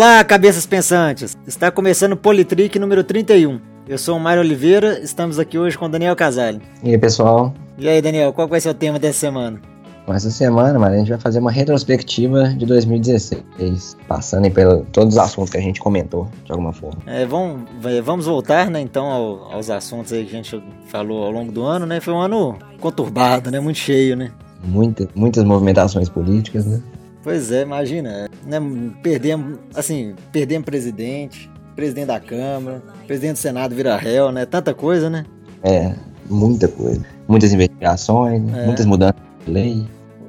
Olá, cabeças pensantes! Está começando o Politrick número 31. Eu sou o Mário Oliveira, estamos aqui hoje com o Daniel Casale. E aí, pessoal? E aí, Daniel, qual vai ser o tema dessa semana? Essa semana, mano, a gente vai fazer uma retrospectiva de 2016, passando por todos os assuntos que a gente comentou, de alguma forma. É, vamos, vamos voltar, né, então, ao, aos assuntos aí que a gente falou ao longo do ano, né? Foi um ano conturbado, né? Muito cheio, né? Muita, muitas movimentações políticas, né? Pois é, imagina, né? Perdemos, assim, perdemos presidente, presidente da Câmara, presidente do Senado vira réu, né? Tanta coisa, né? É, muita coisa. Muitas investigações, é. muitas mudanças de lei.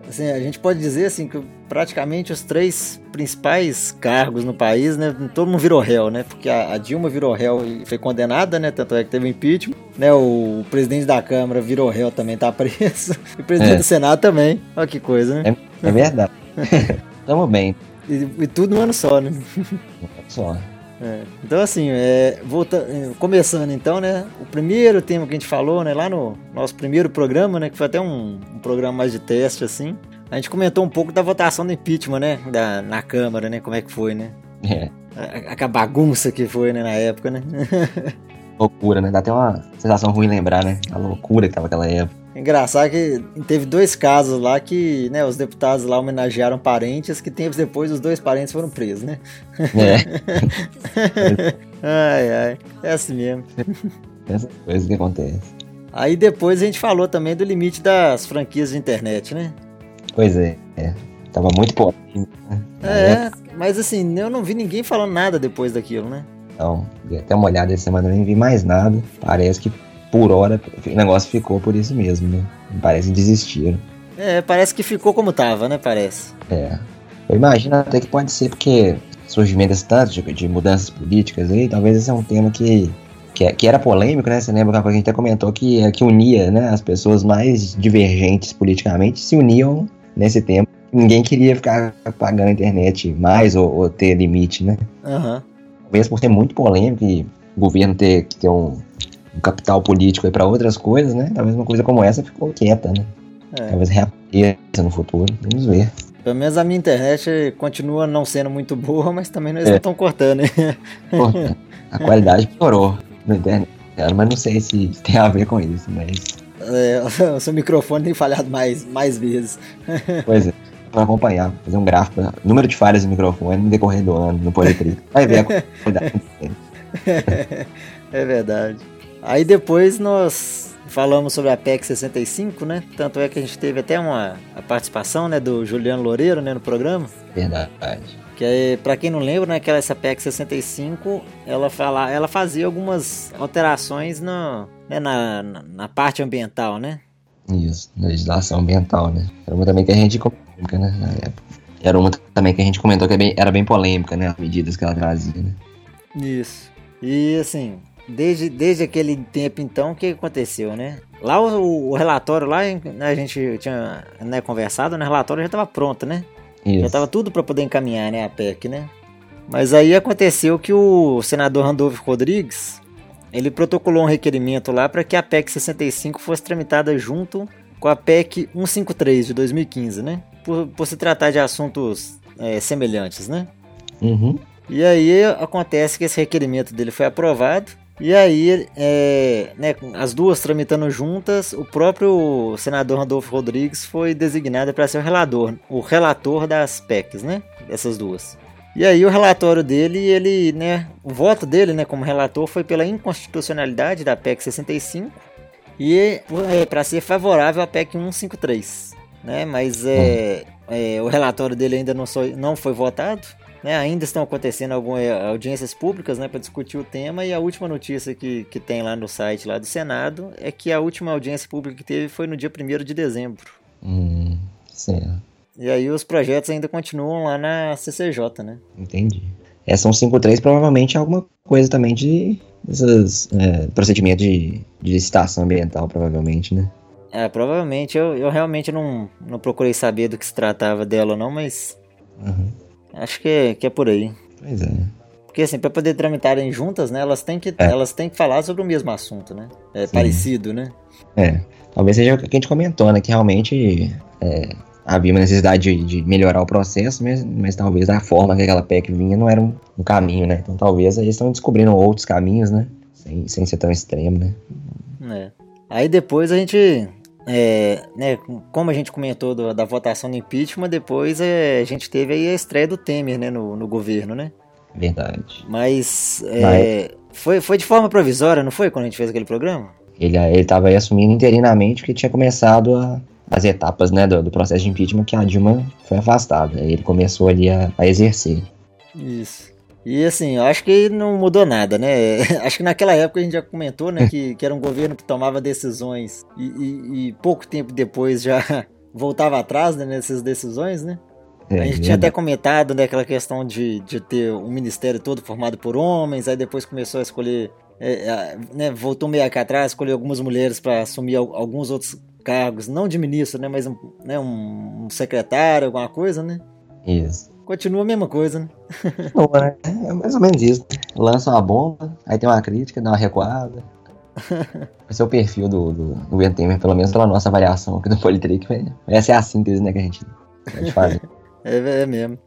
Assim, a gente pode dizer assim que praticamente os três principais cargos no país, né, todo mundo virou réu, né? Porque a, Dilma virou réu e foi condenada, né? Tanto é que teve impeachment, né? O, o presidente da Câmara virou réu também tá preso e o presidente é. do Senado também. Olha que coisa, né? É, é verdade. Tamo bem. E, e, tudo num ano só, né? Só. É. Então, assim, é, volta, começando então, né? O primeiro tema que a gente falou, né? Lá no nosso primeiro programa, né? Que foi até um, um programa mais de teste, assim. A gente comentou um pouco da votação do impeachment, né? Da, na Câmara, né? Como é que foi, né? É. A, a bagunça que foi, né? Na época, né? loucura, né? Dá até uma sensação ruim lembrar, né? A loucura que tava aquela época. Engraçado que teve dois casos lá que né, os deputados lá homenagearam parentes que tempos depois os dois parentes foram presos, né? É. ai, ai. É assim mesmo. Essas coisas que acontecem. Aí depois a gente falou também do limite das franquias de internet, né? Pois é, é. Tava muito polêmico, né? É, mas assim, eu não vi ninguém falando nada depois daquilo, né? Então, dei até uma olhada essa semana, nem vi mais nada. Parece que por hora o negócio ficou por isso mesmo, né? Parece que desistiram. É, parece que ficou como tava, né? Parece. É. Eu imagino até que pode ser porque surgimento desse tanto de, de, mudanças políticas aí, talvez esse é um tema que, que, que, era polêmico, né? Você lembra que a gente até comentou que, que unia, né? As pessoas mais divergentes politicamente se uniam nesse tempo. Ninguém queria ficar pagando a internet mais ou, ou ter limite, né? Aham. Uhum talvez por ser muito polêmico e o governo ter que ter um, um capital político para outras coisas, né? Talvez uma coisa como essa ficou quieta, né? É. Talvez reapareça no futuro. Vamos ver. Pelo menos a minha internet continua não sendo muito boa, mas também é. não estão cortando, né? a qualidade piorou na internet. Mas não sei se tem a ver com isso, mas. É, o seu microfone tem falhado mais, mais vezes. Pois é para acompanhar, fazer um gráfico, número de falhas do microfone no decorrer do ano, no Politrick. Vai ver a qualidade. é verdade. Aí depois nós falamos sobre a PEC 65, né? Tanto é que a gente teve até uma a participação, né, do Juliano Loureiro, né, no programa. Verdade. Que é, para quem não lembra, né, que essa PEC 65, ela fala, ela fazia algumas alterações no, né, na, na, na parte ambiental, né? Isso, legislação ambiental, né? Era uma também que a gente polêmica, né? Na época. Era uma também que a gente comentou que é bem, era bem polêmica, né? As medidas que ela trazia, né? Isso. E assim, desde, desde aquele tempo então, o que aconteceu, né? Lá o, o relatório, lá né, a gente tinha né, conversado, né? O relatório já estava pronto, né? Isso. Já estava tudo para poder encaminhar, né? A PEC, né? Mas aí aconteceu que o senador Randolfo Rodrigues, ele protocolou um requerimento lá para que a PEC 65 fosse tramitada junto com a PEC 153 de 2015, né? Por, por se tratar de assuntos é, semelhantes, né? Uhum. E aí acontece que esse requerimento dele foi aprovado. E aí, é, né, as duas tramitando juntas, o próprio senador Rodolfo Rodrigues foi designado para ser o relator, o relator das PECs, né? Essas duas. E aí o relatório dele, ele, né, o voto dele, né, como relator foi pela inconstitucionalidade da PEC 65 e é, para ser favorável à PEC 153, né? Mas é, é, o relatório dele ainda não, foi, não foi votado, né? Ainda estão acontecendo algumas é, audiências públicas, né, para discutir o tema e a última notícia que, que tem lá no site lá do Senado é que a última audiência pública que teve foi no dia 1 de dezembro. Hum, certo. E aí os projetos ainda continuam lá na CCJ, né? Entendi. Essa 153 provavelmente é alguma coisa também de esses é, procedimentos de, de licitação ambiental, provavelmente, né? É, provavelmente. Eu, eu realmente não, não procurei saber do que se tratava dela, não, mas. Uhum. Acho que é, que é por aí. Pois é. Porque assim, para poder tramitarem juntas, né, elas têm que, é. elas têm que falar sobre o mesmo assunto, né? É Sim. parecido, né? É. Talvez seja o que a gente comentou, né? Que realmente é, havia uma necessidade de, de, melhorar o processo, mas, mas talvez a forma que aquela PEC vinha não era um, um caminho, né? Então talvez eles estão descobrindo outros caminhos, né? Sem, sem ser tão extremo, né? É. Aí depois a gente, é, né, como a gente comentou do, da votação do impeachment, depois é, a gente teve aí a estreia do Temer, né, no, no governo, né? Verdade. Mas, é, foi, foi de forma provisória, não foi, quando a gente fez aquele programa? Ele estava aí assumindo interinamente que tinha começado a, as etapas né, do, do, processo de impeachment que a Dilma foi afastada. Ele começou ali a, a exercer. Isso. E assim, eu acho que não mudou nada, né? Acho que naquela época a gente já comentou, né, que, que era um governo que tomava decisões e, e, e pouco tempo depois já voltava atrás né, nessas decisões, né? É, a gente tinha até comentado né, aquela questão de, de ter um ministério todo formado por homens, aí depois começou a escolher, é, né, voltou meio aqui atrás, escolheu algumas mulheres para assumir alguns outros cargos, não de ministro, né, mas um, né, um secretário, alguma coisa, né? Isso. Continua a mesma coisa, né? Não, né? É mais ou menos isso. Lança uma bomba, aí tem uma crítica, dá uma recuada. Esse é o perfil do, do, do pelo menos pela nossa avaliação aqui do Politrick. Essa é a síntese né, que a gente, a gente faz. é, é mesmo.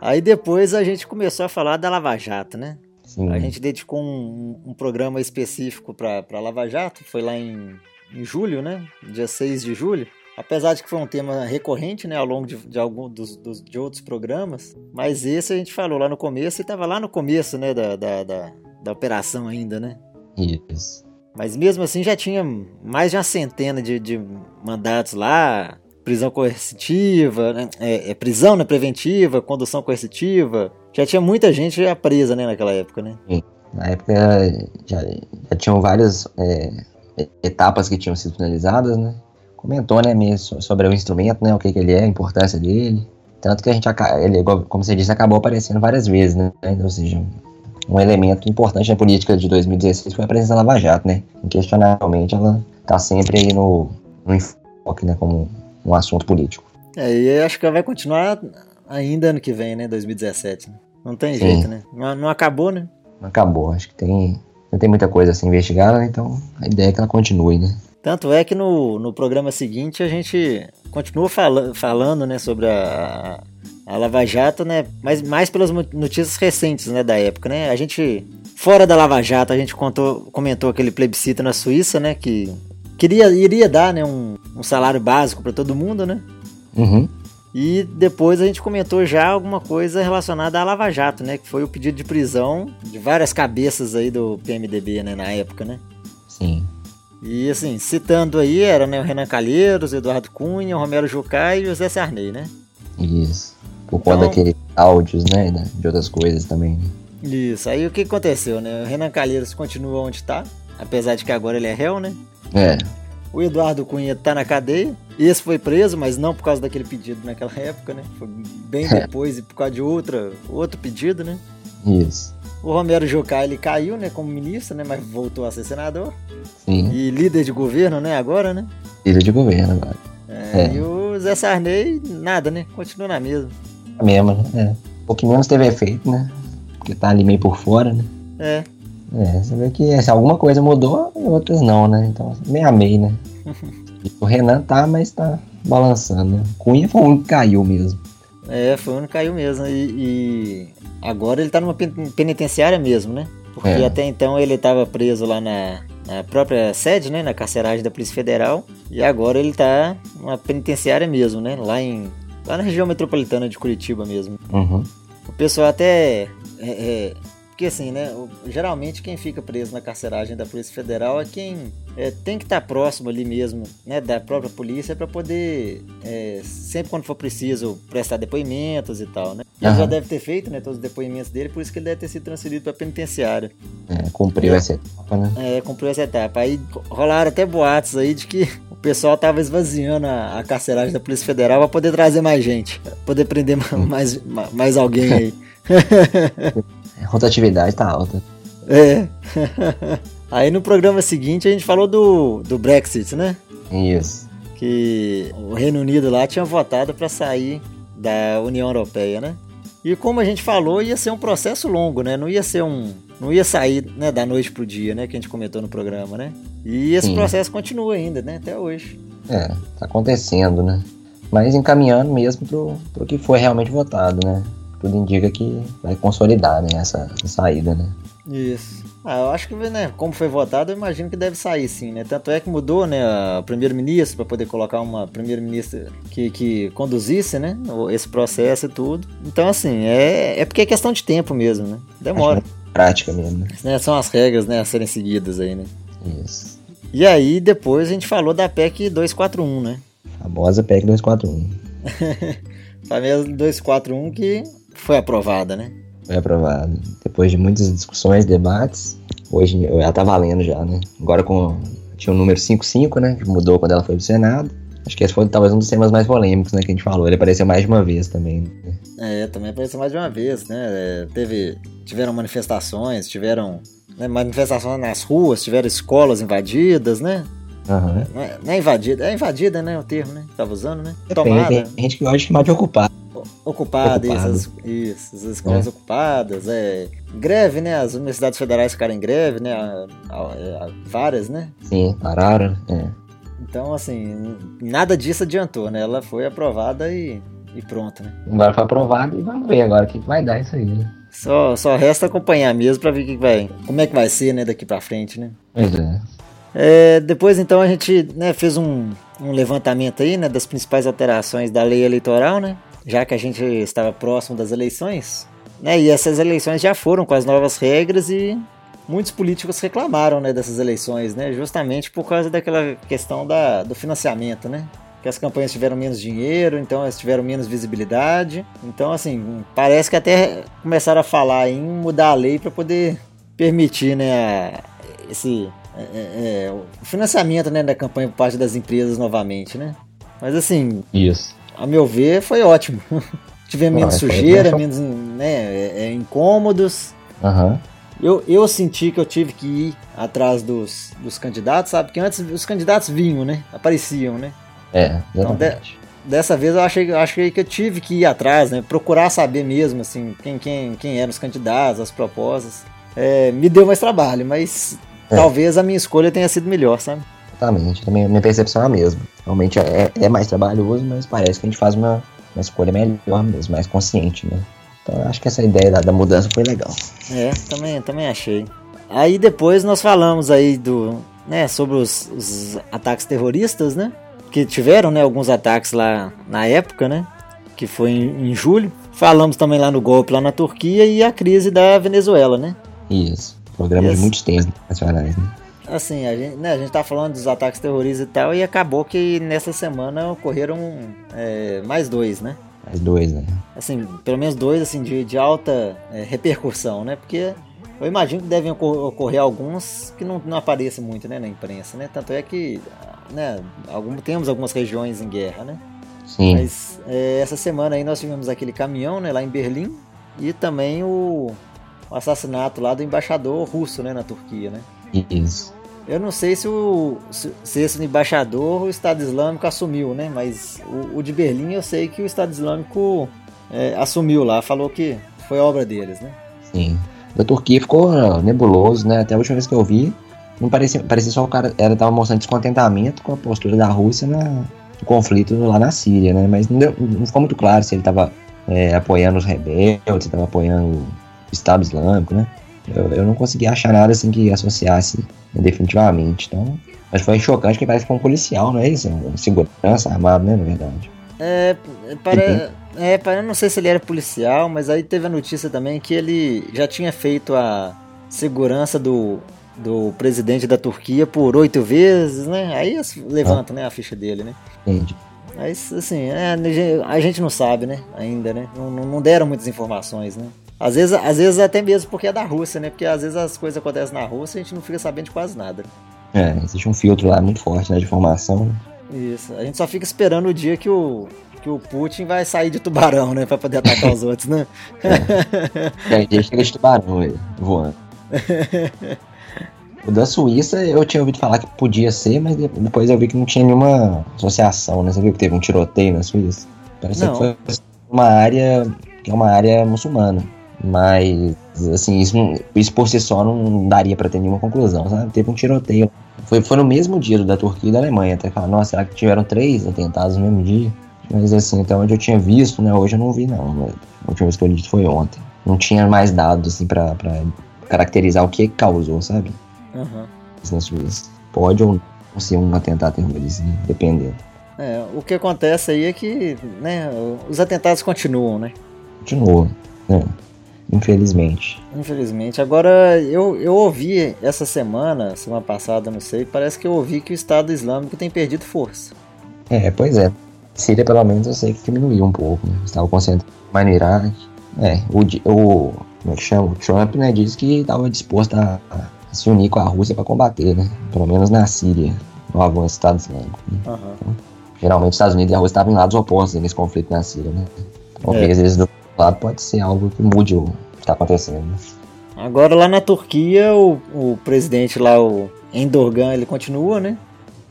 Aí depois a gente começou a falar da Lava Jato, né? Sim. A gente dedicou um, um programa específico para Lava Jato, foi lá em, em julho, né? Dia 6 de julho. Apesar de que foi um tema recorrente, né, ao longo de, de algum dos, dos, de outros programas, mas esse a gente falou lá no começo e estava lá no começo, né, da, da, da, da operação ainda, né? Isso. Mas mesmo assim já tinha mais de uma centena de, de mandatos lá, prisão coercitiva, né? é, é, prisão né, preventiva, condução coercitiva. Já tinha muita gente já presa né, naquela época, né? Sim. Na época já, já tinham várias é, etapas que tinham sido finalizadas, né? Comentou, né, mesmo sobre o instrumento, né, o que, que ele é, a importância dele. Tanto que a gente, ele, como você disse, acabou aparecendo várias vezes, né? Ou seja, um elemento importante na política de 2016 foi a presença da Lava Jato, né? Inquestionavelmente ela está sempre aí no, no enfoque, né, como um assunto político. É, e acho que vai continuar ainda ano que vem, né? 2017. Né? Não tem Sim. jeito, né? Não, não, acabou, né? Não acabou. Acho que tem, não tem muita coisa a ser investigada, né? então a ideia é que ela continue, né? Tanto é que no, no programa seguinte a gente continua fala, falando né, sobre a, a Lava Jato, né? Mas mais pelas notícias recentes né, da época, né? A gente, fora da Lava Jato, a gente contou, comentou aquele plebiscito na Suíça, né? Que queria, iria dar né, um, um salário básico para todo mundo, né? Uhum. E depois a gente comentou já alguma coisa relacionada à Lava Jato, né? Que foi o pedido de prisão de várias cabeças aí do PMDB, né? Na época, né? Sim. E assim, citando aí, era né, o Renan Calheiros, Eduardo Cunha, o Romero Jucá e o José Sarney, né? Isso. Por conta então, daqueles áudios, né? De outras coisas também. Né? Isso. Aí o que aconteceu, né? O Renan Calheiros continua onde tá, apesar de que agora ele é réu, né? É. O Eduardo Cunha tá na cadeia. Esse foi preso, mas não por causa daquele pedido naquela época, né? Foi bem é. depois e por causa de outra, outro pedido, né? Isso. O Romero Jucá, ele caiu, né, como ministro, né, mas voltou a ser senador. Sim. E líder de governo, né, agora, né? Líder de governo agora. É, é. E o Zé Sarney, nada, né? Continua na mesma. A mesma, né? É. Um pouquinho menos teve efeito, né? Porque tá ali meio por fora, né? É. É, você vê que se alguma coisa mudou, outras não, né? Então, meio a meio, né? o Renan tá, mas tá balançando, né? Cunha foi o único que caiu mesmo. É, foi o único que caiu mesmo. E, e agora ele tá numa penitenciária mesmo, né? Porque é. até então ele estava preso lá na, na, própria sede, né? Na carceragem da Polícia Federal. E agora ele tá numa penitenciária mesmo, né? Lá, em, lá na região metropolitana de Curitiba mesmo. Uhum. O pessoal até é, é, porque assim, né? Geralmente quem fica preso na carceragem da Polícia Federal é quem é, tem que estar tá próximo ali mesmo, né? Da própria polícia para poder, é, sempre quando for preciso, prestar depoimentos e tal, né? Ele uhum. já deve ter feito, né? Todos os depoimentos dele, por isso que ele deve ter sido transferido para penitenciária. É, cumpriu essa etapa, né? É, cumpriu essa etapa. Aí rolaram até boatos aí de que o pessoal tava esvaziando a, a carceragem da Polícia Federal para poder trazer mais gente, poder prender hum. mais, mais alguém aí. Rotatividade tá alta. É. Aí no programa seguinte a gente falou do, do Brexit, né? Isso. Que o Reino Unido lá tinha votado para sair da União Europeia, né? E como a gente falou, ia ser um processo longo, né? Não ia ser um, não ia sair né, da noite pro dia, né? Que a gente comentou no programa, né? E esse Sim. processo continua ainda, né? Até hoje. É, tá acontecendo, né? Mas encaminhando mesmo pro, pro que foi realmente votado, né? Tudo indica que vai consolidar, né? Essa, essa saída, né? Isso. Ah, eu acho que, né, como foi votado, eu imagino que deve sair sim, né? Tanto é que mudou, né, a primeiro-ministro para poder colocar uma primeira-ministra que, que conduzisse, né, o- esse processo e tudo. Então, assim, é, é porque é questão de tempo mesmo, né? Demora. Prática mesmo, né? Né? São as regras, né, a serem seguidas aí, né? Isso. E aí, depois a gente falou da PEC 241, né? Famosa PEC 241. A mesma 241 que foi aprovada, né? Foi aprovado. Depois de muitas discussões, debates, hoje ela tá valendo já, né? Agora com. Tinha o número 55, né? Que mudou quando ela foi pro Senado. Acho que esse foi talvez um dos temas mais polêmicos, né? Que a gente falou. Ele apareceu mais de uma vez também. né? É, também apareceu mais de uma vez, né? É, teve, tiveram manifestações, tiveram né, manifestações nas ruas, tiveram escolas invadidas, né? Aham. Não é, não é invadida, é invadida, né? O termo, né? Tava usando, né? Tem, Tomada, tem gente que gosta de chamar de ocupar. Ocupada, Ocupado. isso, as, isso, as escolas É. ocupadas, é. Greve, né? As universidades federais ficaram em greve, né? A- a- a- várias, né? Sim, pararam. É. Então, assim, nada disso adiantou, né? Ela foi aprovada e, e pronto, né? Agora foi aprovado e vamos ver agora o que que vai dar isso aí, né? Só, só resta acompanhar mesmo pra ver que vai, como é que vai ser, né, daqui pra frente, né? Pois é. É, depois, então, a gente né, fez um, um levantamento aí, né, das principais alterações da lei eleitoral, né? Já que a gente estava próximo das eleições, né? E essas eleições já foram com as novas regras e muitos políticos reclamaram, né, dessas eleições, né? Justamente por causa daquela questão da, do financiamento, né? Que as campanhas tiveram menos dinheiro, então elas tiveram menos visibilidade. Então, assim, parece que até começaram a falar em mudar a lei para poder permitir, né, esse é, é, é, o financiamento né, da campanha por parte das empresas novamente, né? Mas assim, Isso. A meu ver, foi ótimo. Tivemos menos Ah, foi- sujeira, foi- menos né, é, é, incômodos. Aham. Eu, eu senti que eu tive que ir atrás dos, dos candidatos, sabe? Porque antes os candidatos vinham, né? Apareciam, né? É, Então, exatamente. Dessa vez eu achei, achei que eu tive que ir atrás, né? Procurar saber mesmo, assim, quem, quem, quem eram os candidatos, as propostas. É, me deu mais trabalho, mas É. talvez a minha escolha tenha sido melhor, sabe? Exatamente. Também, minha percepção é a mesma. Realmente é, é mais trabalhoso, mas parece que a gente faz uma, uma escolha melhor mesmo, mais consciente, né? Então eu acho que essa ideia da, da mudança foi legal. É, também, também achei. Aí depois nós falamos aí do, né, sobre os, os ataques terroristas, né? Que tiveram, né, alguns ataques lá na época, né? Que foi em, em julho. Falamos também lá no golpe lá na Turquia e a crise da Venezuela, né? Isso. Programa Yes. de muitos temas nacionais, né? Assim, a gente, né, a gente tá falando dos ataques terroristas e tal, e acabou que nessa semana ocorreram é, mais dois, né? Mais dois, né? Assim, pelo menos dois, assim, de, de alta é, repercussão, né? Porque eu imagino que devem ocor- ocorrer alguns que não, não aparecem muito, né, na imprensa, né? Tanto é que, né, algum, temos algumas regiões em guerra, né? Sim. Mas é, essa semana aí nós tivemos aquele caminhão, né, lá em Berlim, e também o, o assassinato lá do embaixador russo, né, na Turquia, né? Isso. Eu não sei se, o, se, se esse embaixador o Estado Islâmico assumiu, né? Mas o, o de Berlim eu sei que o Estado Islâmico é, assumiu lá, falou que foi obra deles, né? Sim. Da Turquia ficou ah, nebuloso, né? Até a última vez que eu vi, não parecia, parecia só o cara era tava mostrando descontentamento com a postura da Rússia na, no conflito lá na Síria, né? Mas não, deu- não ficou muito claro se ele estava apoiando os rebeldes, se estava apoiando o Estado Islâmico, né? Eu, eu não consegui achar nada assim que associasse definitivamente. Então, mas foi chocante que parece que foi um policial, não é isso? Um segurança armado, né? Na verdade. É, para, é, para, eu não sei se ele era policial, mas aí teve a notícia também que ele já tinha feito a segurança do, do presidente da Turquia por oito vezes, né? Aí levanta né, a ficha dele, né? Entendi. Mas, assim, é, a gente não sabe, né? Ainda, né? Não, não deram muitas informações, né? Às vezes, às vezes até mesmo porque é da Rússia, né? Porque às vezes as coisas acontecem na Rússia e a gente não fica sabendo de quase nada. É, existe um filtro lá muito forte né, de informação. Isso. A gente só fica esperando o dia que o, que o Putin vai sair de tubarão, né? Pra poder atacar os outros, né? E aí deixa aquele tubarão aí, voando. O da Suíça eu tinha ouvido falar que podia ser, mas de- depois eu vi que não tinha nenhuma associação, né? Você viu que teve um tiroteio na Suíça? Parece que foi uma área que é uma área muçulmana. Mas, assim, isso, isso por si só não daria pra ter nenhuma conclusão, sabe? Teve um tiroteio. Foi, foi no mesmo dia da Turquia e da Alemanha. Até falar, nossa, será que tiveram três atentados no mesmo dia? Mas, assim, até onde eu tinha visto, né? Hoje eu não vi, não. A última vez que eu li foi ontem. Não tinha mais dados, assim, pra, pra caracterizar o que causou, sabe? Ruas. Pode ou não ser um atentado terrorista, né? dependendo. É, o que acontece aí é que né, os atentados continuam, né? Continua, né? Infelizmente. Infelizmente. Agora, eu, eu ouvi essa semana, semana passada, não sei, parece que eu ouvi que o Estado Islâmico tem perdido força. É, pois é. Síria, pelo menos, eu sei que diminuiu um pouco, né? Estava concentrado mais no Iraque. É, o, o. Como é que chama? O Trump, né, disse que estava disposto a, a se unir com a Rússia para combater, né? Pelo menos na Síria, no avanço do Estado Islâmico. né? Aham. Geralmente, os Estados Unidos e a Rússia estavam em lados opostos nesse conflito na Síria, né? Talvez É. eles do pode ser algo que mude o que está acontecendo. né? Agora lá na Turquia, o, o presidente lá, o Endorgan, ele continua, né?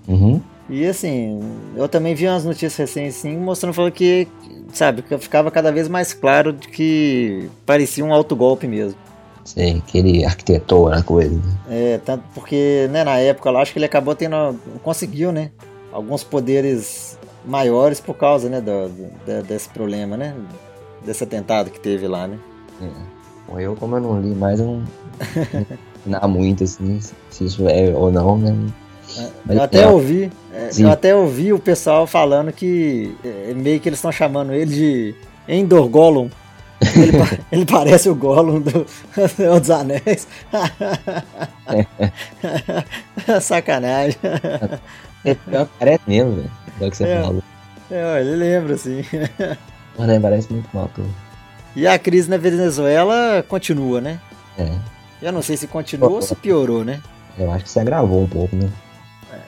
Uhum. E assim, eu também vi umas notícias recentes assim, mostrando falando que, sabe, que ficava cada vez mais claro de que parecia um autogolpe mesmo. Sei, que ele arquitetou a coisa. né? É, tanto porque, né, na época lá, acho que ele acabou tendo, conseguiu, né, alguns poderes maiores por causa, né, do, do- desse problema, né, desse atentado que teve lá, né. É. Eu, como eu não li mais, eu não. não muito, assim, se isso é ou não, né? Mas Eu até é, ouvi, é, Sim. eu até ouvi o pessoal falando que é, meio que eles estão chamando ele de Endor Gollum. Ele, ele parece o Gollum do Senhor dos Anéis. Sacanagem. É, parece mesmo, velho. É o que você É. falou. É, ele lembra assim. Mas, né, parece muito mal, tô. E a crise na Venezuela continua, né? É, Eu não sei se continuou ou se piorou, né? eu acho que você agravou um pouco, né?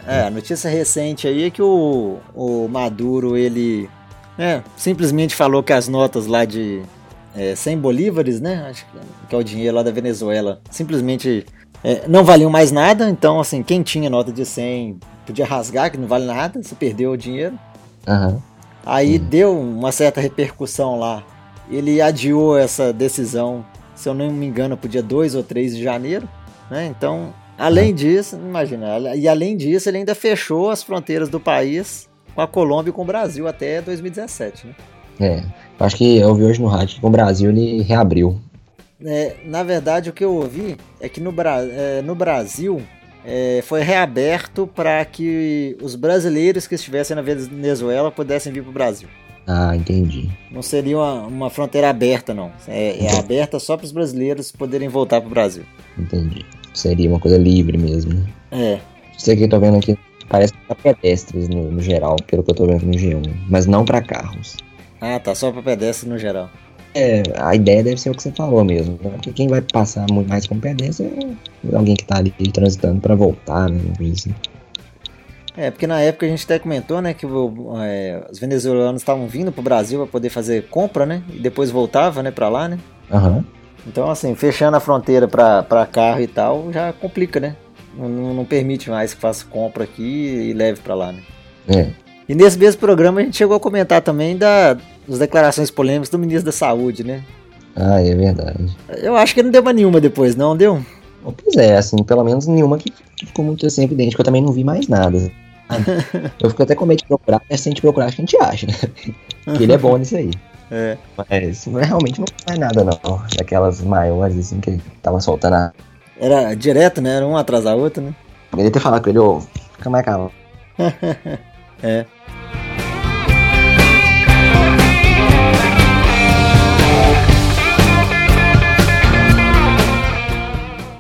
É, a notícia recente aí é que o, o Maduro, ele né, simplesmente falou que as notas lá de é, 100 bolívares, né, acho que, é o dinheiro lá da Venezuela, simplesmente é, não valiam mais nada, então assim, quem tinha nota de 100 podia rasgar, que não vale nada, se perdeu o dinheiro. Aham. Aí deu uma certa repercussão lá. Ele adiou essa decisão, se eu não me engano, para o dia 2 ou 3 de janeiro. Né? Então, além disso, imagina, e além disso, ele ainda fechou as fronteiras do país com a Colômbia e com o Brasil até 2017. Né? É. Acho que eu ouvi hoje no rádio que com o Brasil ele reabriu. É, na verdade, o que eu ouvi é que no, Bra é, no Brasil é, foi reaberto para que os brasileiros que estivessem na Venezuela pudessem vir para o Brasil. Ah, entendi. Não seria uma, uma fronteira aberta, não. É, é aberta só para os brasileiros poderem voltar para o Brasil. Entendi. Seria uma coisa livre mesmo, né? É, Isso aqui eu tô vendo aqui parece pra pedestres no, no geral, pelo que eu tô vendo no G1. Mas não pra carros. ah, tá só para pedestres no geral. É, a ideia deve ser o que você falou mesmo. Né? Porque quem vai passar muito mais pedestre é alguém que tá ali transitando pra voltar, né? assim. É, porque na época a gente até comentou, né, que é, os venezuelanos estavam vindo para o Brasil para poder fazer compra, né, e depois voltava, né, para lá, né. Aham. Então, assim, fechando a fronteira para carro e tal, já complica, né. Não, não- não permite mais que faça compra aqui e leve para lá, né. É. E nesse mesmo programa a gente chegou a comentar também da, das declarações polêmicas do ministro da Saúde, né. Ah, é verdade. Eu acho que não deu pra nenhuma depois, não deu? Pois é, assim, pelo menos nenhuma que, ficou muito assim evidente, que eu também não vi mais nada. eu fico até com medo de procurar, mas se a gente procurar, acho que a gente acha, né? Que ele é bom nisso aí. É. Mas realmente não faz nada, não. Daquelas maiores, assim, que ele tava soltando a. Era direto, né? Era um atrás da outra, né? Ia ter falado com ele, ô, fica mais calmo. É.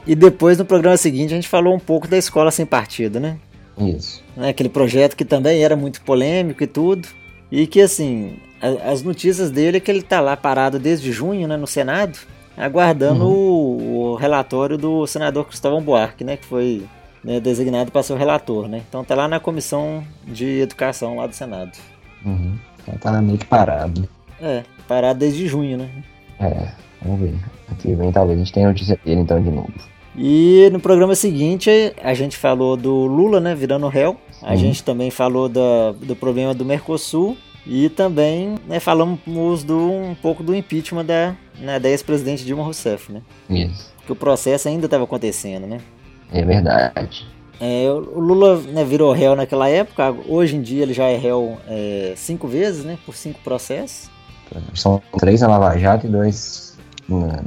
E depois, no programa seguinte, a gente falou um pouco da escola sem partido, né? Isso. né? Aquele projeto que também era muito polêmico e tudo. E que, assim, a- as notícias dele é que ele tá lá parado desde junho, né, no Senado, aguardando o, o relatório do senador Cristóvão Buarque, né? Que foi né, designado para ser o relator, né? Então tá lá na comissão de educação lá do Senado. Uhum. Então tá meio que parado. É, parado desde junho, né? É, vamos ver. Aqui vem, talvez a gente tenha notícia dele então de novo. E no programa seguinte a gente falou do Lula, né, virando réu. A Uhum. gente também falou da, do problema do Mercosul E também né, falamos do, um pouco do impeachment da, né, da ex-presidente Dilma Rousseff, né? Isso. Que o processo ainda estava acontecendo, né? É verdade. É, o Lula né, virou réu naquela época, hoje em dia ele já é réu é, cinco vezes, né? Por cinco processos. São três na Lava Jato e dois na,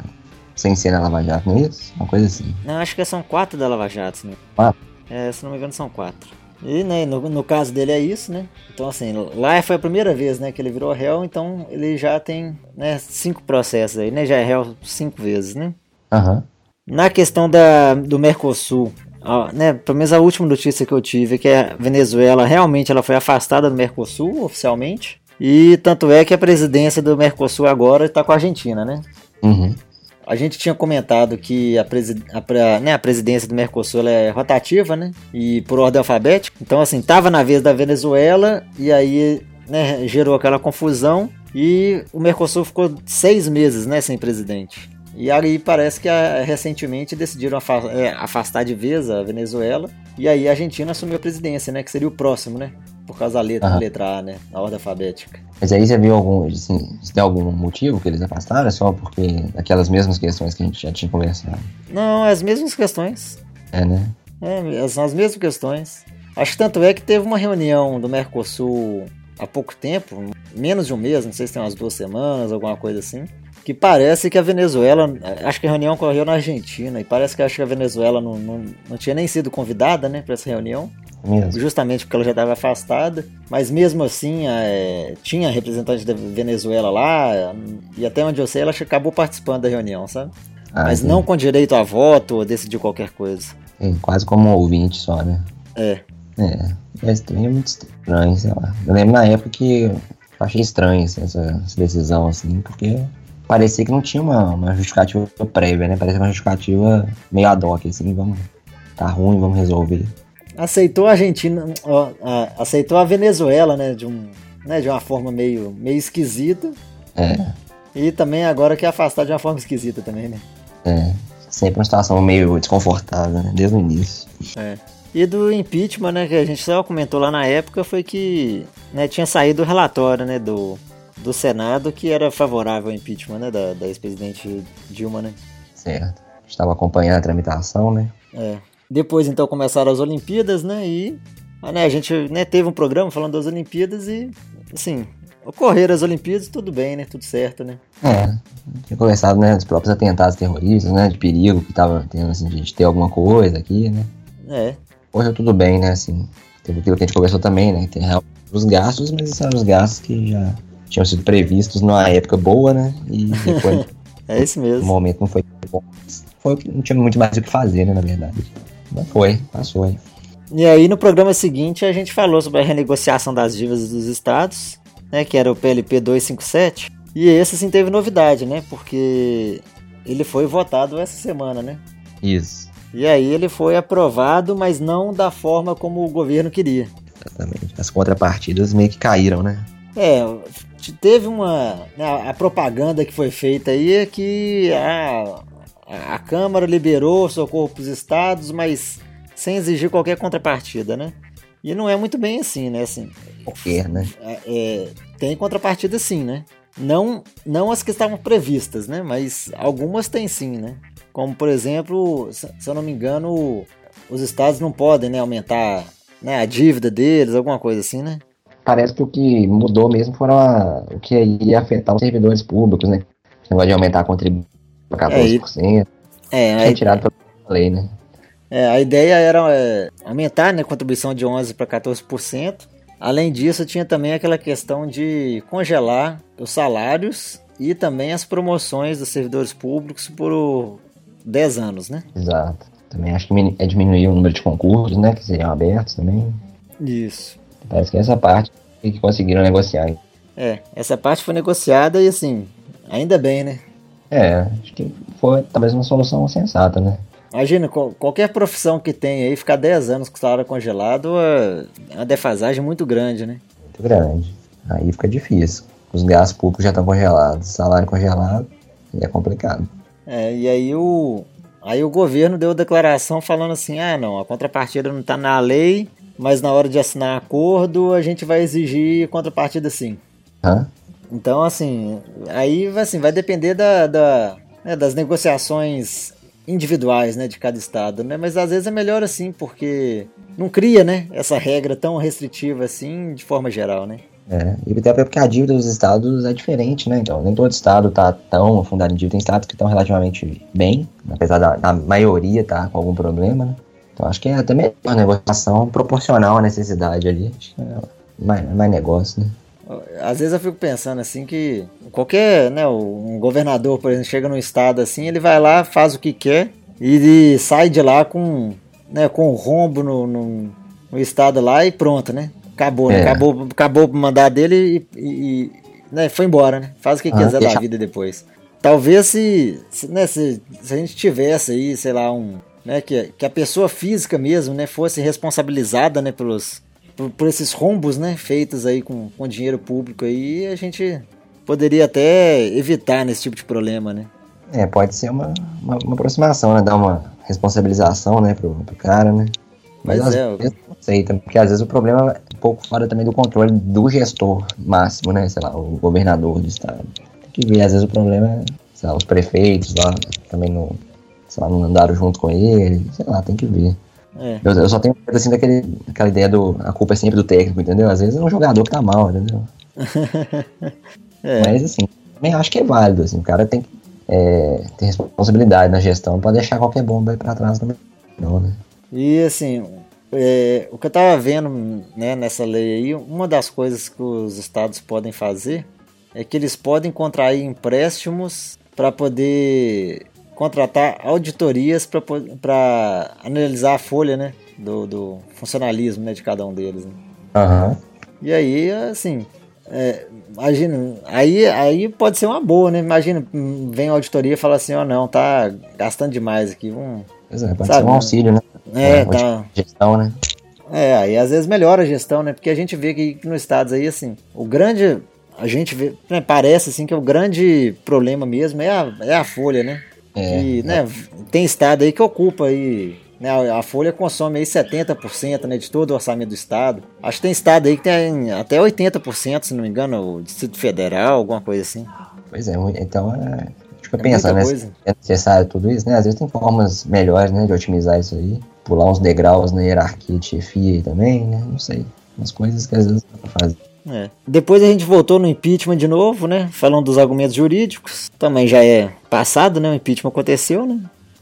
sem ser na Lava Jato, não é isso? Uma coisa assim. Não, acho que são quatro da Lava Jato, né? Quatro? É, se não me engano são quatro. E né, no, no caso dele é isso, né? Então assim, lá foi a primeira vez né, que ele virou réu, então ele já tem né, cinco processos aí, né? Já é réu cinco vezes, né? Uhum. Na questão da, do Mercosul, ó, né, pelo menos a última notícia que eu tive é que a Venezuela realmente ela foi afastada do Mercosul oficialmente. E tanto é que a presidência do Mercosul agora está com a Argentina, né? Uhum. A gente tinha comentado que a, presi a, né, a presidência do Mercosul é rotativa, né? E por ordem alfabética. Então, assim, tava na vez da Venezuela e aí né, gerou aquela confusão e o Mercosul ficou seis meses, né, sem presidente. E aí parece que a, recentemente decidiram é, afastar de vez a Venezuela e aí a Argentina assumiu a presidência, né? Que seria o próximo, né? Por causa da letra, uhum. letra A, né? Na ordem alfabética. Mas aí você viu algum, assim, se tem algum motivo que eles afastaram? É só porque aquelas mesmas questões que a gente já tinha conversado? Não, as mesmas questões. É, né? É, são as mesmas questões. Acho que tanto é que teve uma reunião do Mercosul há pouco tempo, menos de um mês, não sei se tem umas duas semanas, alguma coisa assim, que parece que a Venezuela, acho que a reunião ocorreu na Argentina, e parece que acho que a Venezuela não, não, não tinha nem sido convidada né, para essa reunião. Mesmo. Justamente porque ela já estava afastada, mas mesmo assim é, tinha representante da Venezuela lá, e até onde eu sei ela acabou participando da reunião, sabe? Ah, mas sim. não com direito a voto ou decidir qualquer coisa. É, quase como um ouvinte só, né? É. É, é estranho, é muito estranho, sei lá. Eu lembro na época que eu achei estranho assim, essa, essa decisão, assim, porque parecia que não tinha uma, uma justificativa prévia, né? Parecia uma justificativa meio ad hoc, assim, vamos. Tá ruim, vamos resolver. Aceitou a Argentina, ó, a, aceitou a Venezuela, né? De, um, né, de uma forma meio, meio esquisita. É. E também agora quer afastar de uma forma esquisita também, né? É. Sempre uma situação meio desconfortável, né? Desde o início. É. E do impeachment, né, que a gente só comentou lá na época, foi que né, tinha saído o relatório, né, do, do Senado que era favorável ao impeachment né, da, da ex-presidente Dilma, né? Certo. Estava acompanhando a tramitação, né? É. Depois, então, começaram as Olimpíadas, né? E né, a gente né, teve um programa falando das Olimpíadas e, assim, ocorreram as Olimpíadas, tudo bem, né? Tudo certo, né? É. Tinha conversado, né, dos próprios atentados terroristas, né? De perigo que tava tendo, assim, de ter alguma coisa aqui, né? É. Correu tudo bem, né? Assim, teve aquilo que a gente conversou também, né? Tem os gastos, mas esses eram os gastos que já tinham sido previstos numa época boa, né? E depois. é isso mesmo. O momento não foi bom. Foi, não tinha muito mais o que fazer, né? Na verdade. Mas foi, passou aí. E aí no programa seguinte a gente falou sobre a renegociação das dívidas dos estados, né? Que era o PLP 257. E esse sim teve novidade, né? Porque ele foi votado essa semana, né? Isso. E aí ele foi aprovado, mas não da forma como o governo queria. Exatamente. As contrapartidas meio que caíram, né? É, teve uma. Né, a propaganda que foi feita aí é que a, a Câmara liberou socorro para os estados, mas sem exigir qualquer contrapartida, né? E não é muito bem assim, né? Assim, quê, né? É, é, tem contrapartida sim, né? Não, não as que estavam previstas, né? Mas algumas tem sim, né? Como, por exemplo, se eu não me engano, os estados não podem né, aumentar né, a dívida deles, alguma coisa assim, né? parece que o que mudou mesmo foram a, o que ia afetar os servidores públicos, né? O negócio de aumentar a contribuição 14%. É, é tirado pela lei, né? É, a ideia era é, aumentar né, a contribuição de 11% para 14%. Além disso, tinha também aquela questão de congelar os salários e também as promoções dos servidores públicos por 10 anos, né? Exato. Também acho que é diminuir o número de concursos, né? Que seriam abertos também. Isso. Parece que essa parte que conseguiram negociar. É, essa parte foi negociada e assim, ainda bem, né? É, acho que foi talvez uma solução sensata, né? Imagina, qualquer profissão que tem aí, ficar 10 anos com o salário congelado é uma defasagem muito grande, né? Muito grande. Aí fica difícil. Os gastos públicos já estão congelados, salário congelado, é complicado. É, e aí o, aí o governo deu declaração falando assim: ah, não, a contrapartida não está na lei, mas na hora de assinar acordo a gente vai exigir contrapartida sim. Hã? Então, assim, aí assim, vai depender da, da né, das negociações individuais né, de cada estado, né? Mas às vezes é melhor assim, porque não cria né, essa regra tão restritiva assim de forma geral, né? É, e até porque a dívida dos estados é diferente, né? Então, nem todo estado está tão afundado em dívida. Tem estados que estão relativamente bem, apesar da, maioria tá com algum problema, né? Então, acho que é até melhor a negociação proporcional à necessidade ali. Acho que é mais, mais negócio, né? Às vezes eu fico pensando assim que qualquer, né, um governador, por exemplo, chega num estado assim, ele vai lá, faz o que quer e sai de lá com, né, com um rombo no, no, no estado lá e pronto, né? Acabou, né? é. né? Acabou, acabou o mandato dele e, e né, foi embora, né? Faz o que ah, quiser deixa... da vida depois. Talvez se, se, né, se, se a gente tivesse aí, sei lá, um, né, que, que a pessoa física mesmo, né, fosse responsabilizada, né, pelos, por, por, esses rombos, né, feitos aí com, com dinheiro público aí, a gente poderia até evitar nesse tipo de problema, né? É, pode ser uma, uma, uma aproximação, né, dar uma responsabilização, né, pro, pro cara, né. Mas, Mas é, vezes não sei, porque às vezes o problema é um pouco fora também do controle do gestor máximo, né, sei lá, o governador do estado. Tem que ver, às vezes o problema é, sei lá, os prefeitos lá também não, sei lá, não andaram junto com ele, sei lá, tem que ver. É. Eu, eu, só tenho medo assim daquele, daquela ideia do. A culpa é sempre do técnico, entendeu? Às vezes é um jogador que tá mal, entendeu? é. Mas assim, também acho que é válido, assim, o cara tem que é, ter responsabilidade na gestão, não pode deixar qualquer bomba aí pra trás também, não, né? E assim, é, o que eu tava vendo né, nessa lei aí, uma das coisas que os estados podem fazer é que eles podem contrair empréstimos para poder contratar auditorias para analisar a folha, né? Do, do, funcionalismo né, de cada um deles. Né? Uhum. E aí, assim, é, imagina, aí, aí pode ser uma boa, né? Imagina, vem a auditoria e fala assim, ó, oh, não, tá gastando demais aqui, vamos... Pois é, pode sabe, ser um auxílio, né? É, é tá... Gestão, né? É, aí às vezes melhora a gestão, né? Porque a gente vê que, que nos estados aí, assim, o grande... A gente vê, né, parece assim que o grande problema mesmo é a, é a folha, né? É, e, né, tem estado aí que ocupa aí, né, a Folha consome aí 70% né, de todo o orçamento do estado. Acho que tem estado aí que tem até 80%, se não me engano, o Distrito Federal, alguma coisa assim. Pois é, então é, fica é pensando, né, se é necessário tudo isso, né? Às vezes tem formas melhores, né, de otimizar isso aí, pular uns degraus na hierarquia de chefia aí também, né? Não sei, umas coisas que às vezes dá pra fazer. É. Depois a gente voltou no impeachment de novo, né? Falando dos argumentos jurídicos. Também já é passado, né? O impeachment aconteceu, né?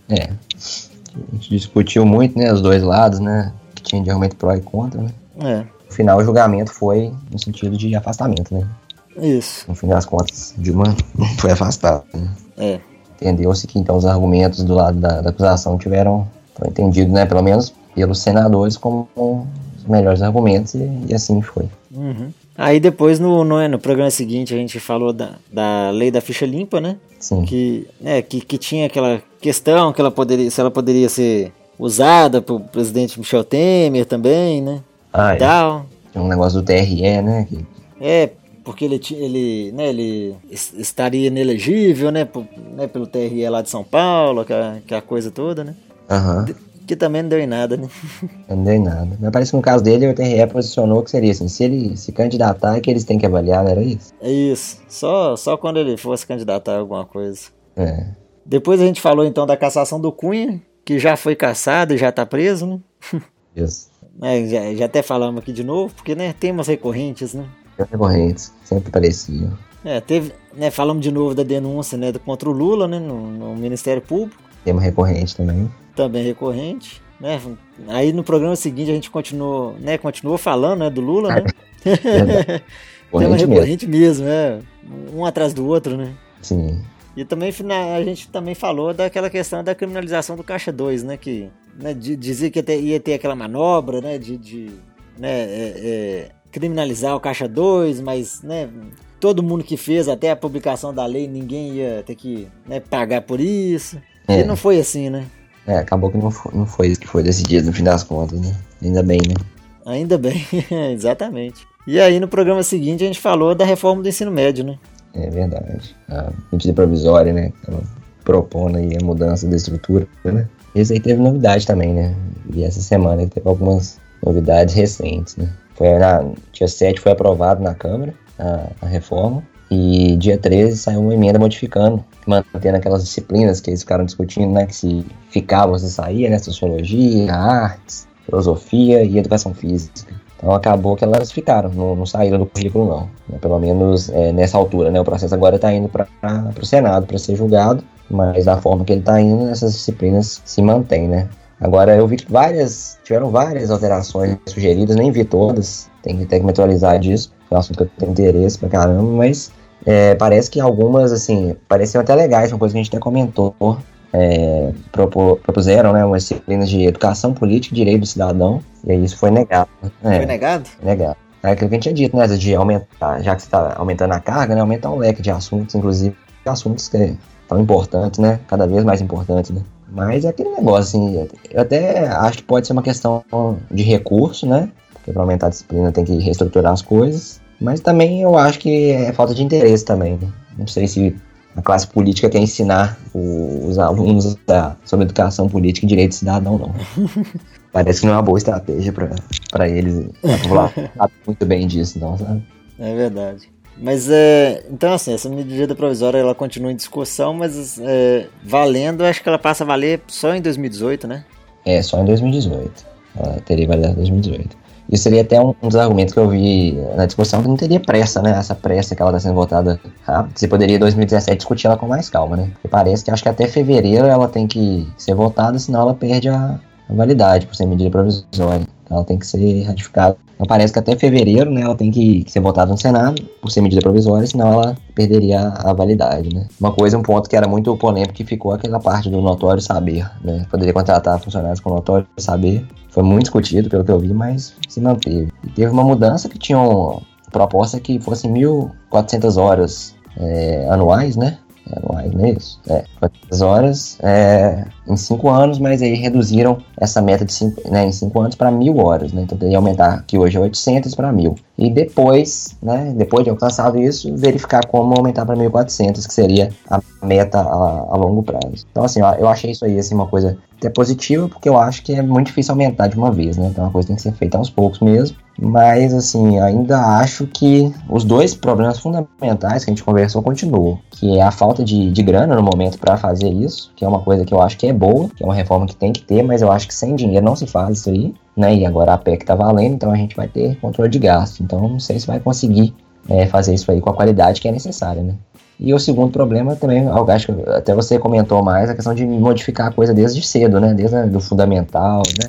É. A gente discutiu muito, né? Os dois lados, né? Que tinha de argumento pró e contra, né? É. No final, o julgamento foi no sentido de afastamento, né? Isso. No fim das contas, Dilma foi afastado. Né? É. Entendeu-se que então os argumentos do lado da, da acusação tiveram entendidos, né? Pelo menos pelos senadores como os melhores argumentos e, e assim foi. Uhum. Aí depois no, no, no, programa seguinte a gente falou da, da lei da ficha limpa, né? Sim. Que, é, que, que tinha aquela questão que ela poderia, se ela poderia ser usada pelo presidente Michel Temer também, né? Ah, e tal. Tinha um negócio do TRE, né? Que... É, porque ele, ele, né, ele estaria inelegível, né, por, né, pelo TRE lá de São Paulo, que a, que a coisa toda, né? Aham. Uhum. Que também não deu em nada, né? Não deu em nada. Mas parece que no caso dele, o TRE posicionou que seria assim: se ele se candidatar, é que eles têm que avaliar, não era isso? É isso. Só, só quando ele fosse candidatar a alguma coisa. É. Depois a gente falou então da cassação do Cunha, que já foi caçado e já tá preso, né? Isso. É, já, já até falamos aqui de novo, porque né, temas recorrentes, né? Recorrentes, sempre pareciam. É, teve, né, falamos de novo da denúncia né, contra o Lula, né, no, no Ministério Público. Tema recorrente também também recorrente. Né? Aí no programa seguinte a gente continuou, né, continuou falando né, do Lula, né? Tema recorrente mesmo, né? Um atrás do outro, né? Sim. E também a gente também falou daquela questão da criminalização do Caixa 2, né? Que né, dizia que ia ter, ia ter, aquela manobra, né? De, de né, é, é, criminalizar o Caixa 2, mas né, todo mundo que fez até a publicação da lei, ninguém ia ter que né, pagar por isso. É. E não foi assim, né? É, acabou que não foi, não foi isso que foi decidido no fim das contas, né? Ainda bem, né? Ainda bem, exatamente. E aí no programa seguinte a gente falou da reforma do ensino médio, né? É verdade. A medida provisória, né? Ela propondo aí a mudança da estrutura, né? Esse aí teve novidade também, né? E essa semana teve algumas novidades recentes, né? Foi na dia 7 foi aprovado na Câmara, a, a reforma. E dia 13 saiu uma emenda modificando, mantendo aquelas disciplinas que eles ficaram discutindo, né? Que se ficava ou se saía, né? Sociologia, artes, filosofia e educação física. Então acabou que elas ficaram, não, não saíram do currículo não. Né? Pelo menos é, nessa altura, né? O processo agora está indo para o Senado para ser julgado, mas da forma que ele está indo, essas disciplinas se mantêm, né? Agora eu vi várias, tiveram várias alterações sugeridas, nem vi todas, tem que, tem que me atualizar disso, é um assunto que eu tenho interesse pra caramba, mas é, parece que algumas, assim, pareciam até legais, uma coisa que a gente até comentou, é, propuseram né, umas disciplinas de educação política e direito do cidadão, e aí isso foi negado. É, foi negado? Negado. É aquilo que a gente tinha dito, né? De aumentar, já que você está aumentando a carga, né? Aumentar um leque de assuntos, inclusive assuntos que tão importantes, né? Cada vez mais importantes, né? Mas é aquele negócio, assim, eu até acho que pode ser uma questão de recurso, né? Porque para aumentar a disciplina tem que reestruturar as coisas. Mas também eu acho que é falta de interesse também. Né? Não sei se a classe política quer ensinar os alunos a, sobre educação política e direito de cidadão, não. Parece que não é uma boa estratégia para eles. A população sabe muito bem disso, não, sabe? É verdade. Mas é. Então, assim, essa medida provisória ela continua em discussão, mas é, valendo, acho que ela passa a valer só em 2018, né? É, só em 2018. Ela teria valido em 2018. Isso seria até um, dos argumentos que eu vi na discussão, que não teria pressa, né? Essa pressa que ela está sendo votada rápido. Você poderia, em 2017, discutir ela com mais calma, né? Porque parece que acho que até fevereiro ela tem que ser votada, senão ela perde a, a validade por ser medida provisória. Então ela tem que ser ratificada. Então parece que até fevereiro, né, ela tem que ser votada no Senado por ser medida provisória, senão ela perderia a validade, né. Uma coisa, um ponto que era muito polêmico que ficou aquela parte do notório saber, né. Poderia contratar funcionários com notório saber. Foi muito discutido, pelo que eu vi, mas se manteve. E teve uma mudança que tinha uma proposta que fosse 1.400 horas é, anuais, né, anuais, não é isso? É, 400 horas é, em 5 anos, mas aí reduziram essa meta de cinco, né, em 5 anos para 1.000 horas, né? Então teria que aumentar, que hoje é 800 para 1.000. E depois, né, depois de alcançado isso, verificar como aumentar para 1.400, que seria a meta a, a, longo prazo. Então, assim, ó, eu achei isso aí assim, uma coisa até positiva, porque eu acho que é muito difícil aumentar de uma vez, né? Então, é uma coisa tem que ser feita aos poucos mesmo. Mas, assim, ainda acho que os dois problemas fundamentais que a gente conversou continuam, que é a falta de, de grana no momento para fazer isso, que é uma coisa que eu acho que é boa, que é uma reforma que tem que ter, mas eu acho que sem dinheiro não se faz isso aí, né? E agora a PEC tá valendo, então a gente vai ter controle de gasto. Então, não sei se vai conseguir é, fazer isso aí com a qualidade que é necessária, né? E o segundo problema também, acho que até você comentou mais, a questão de modificar a coisa desde cedo, né? Desde o fundamental, né?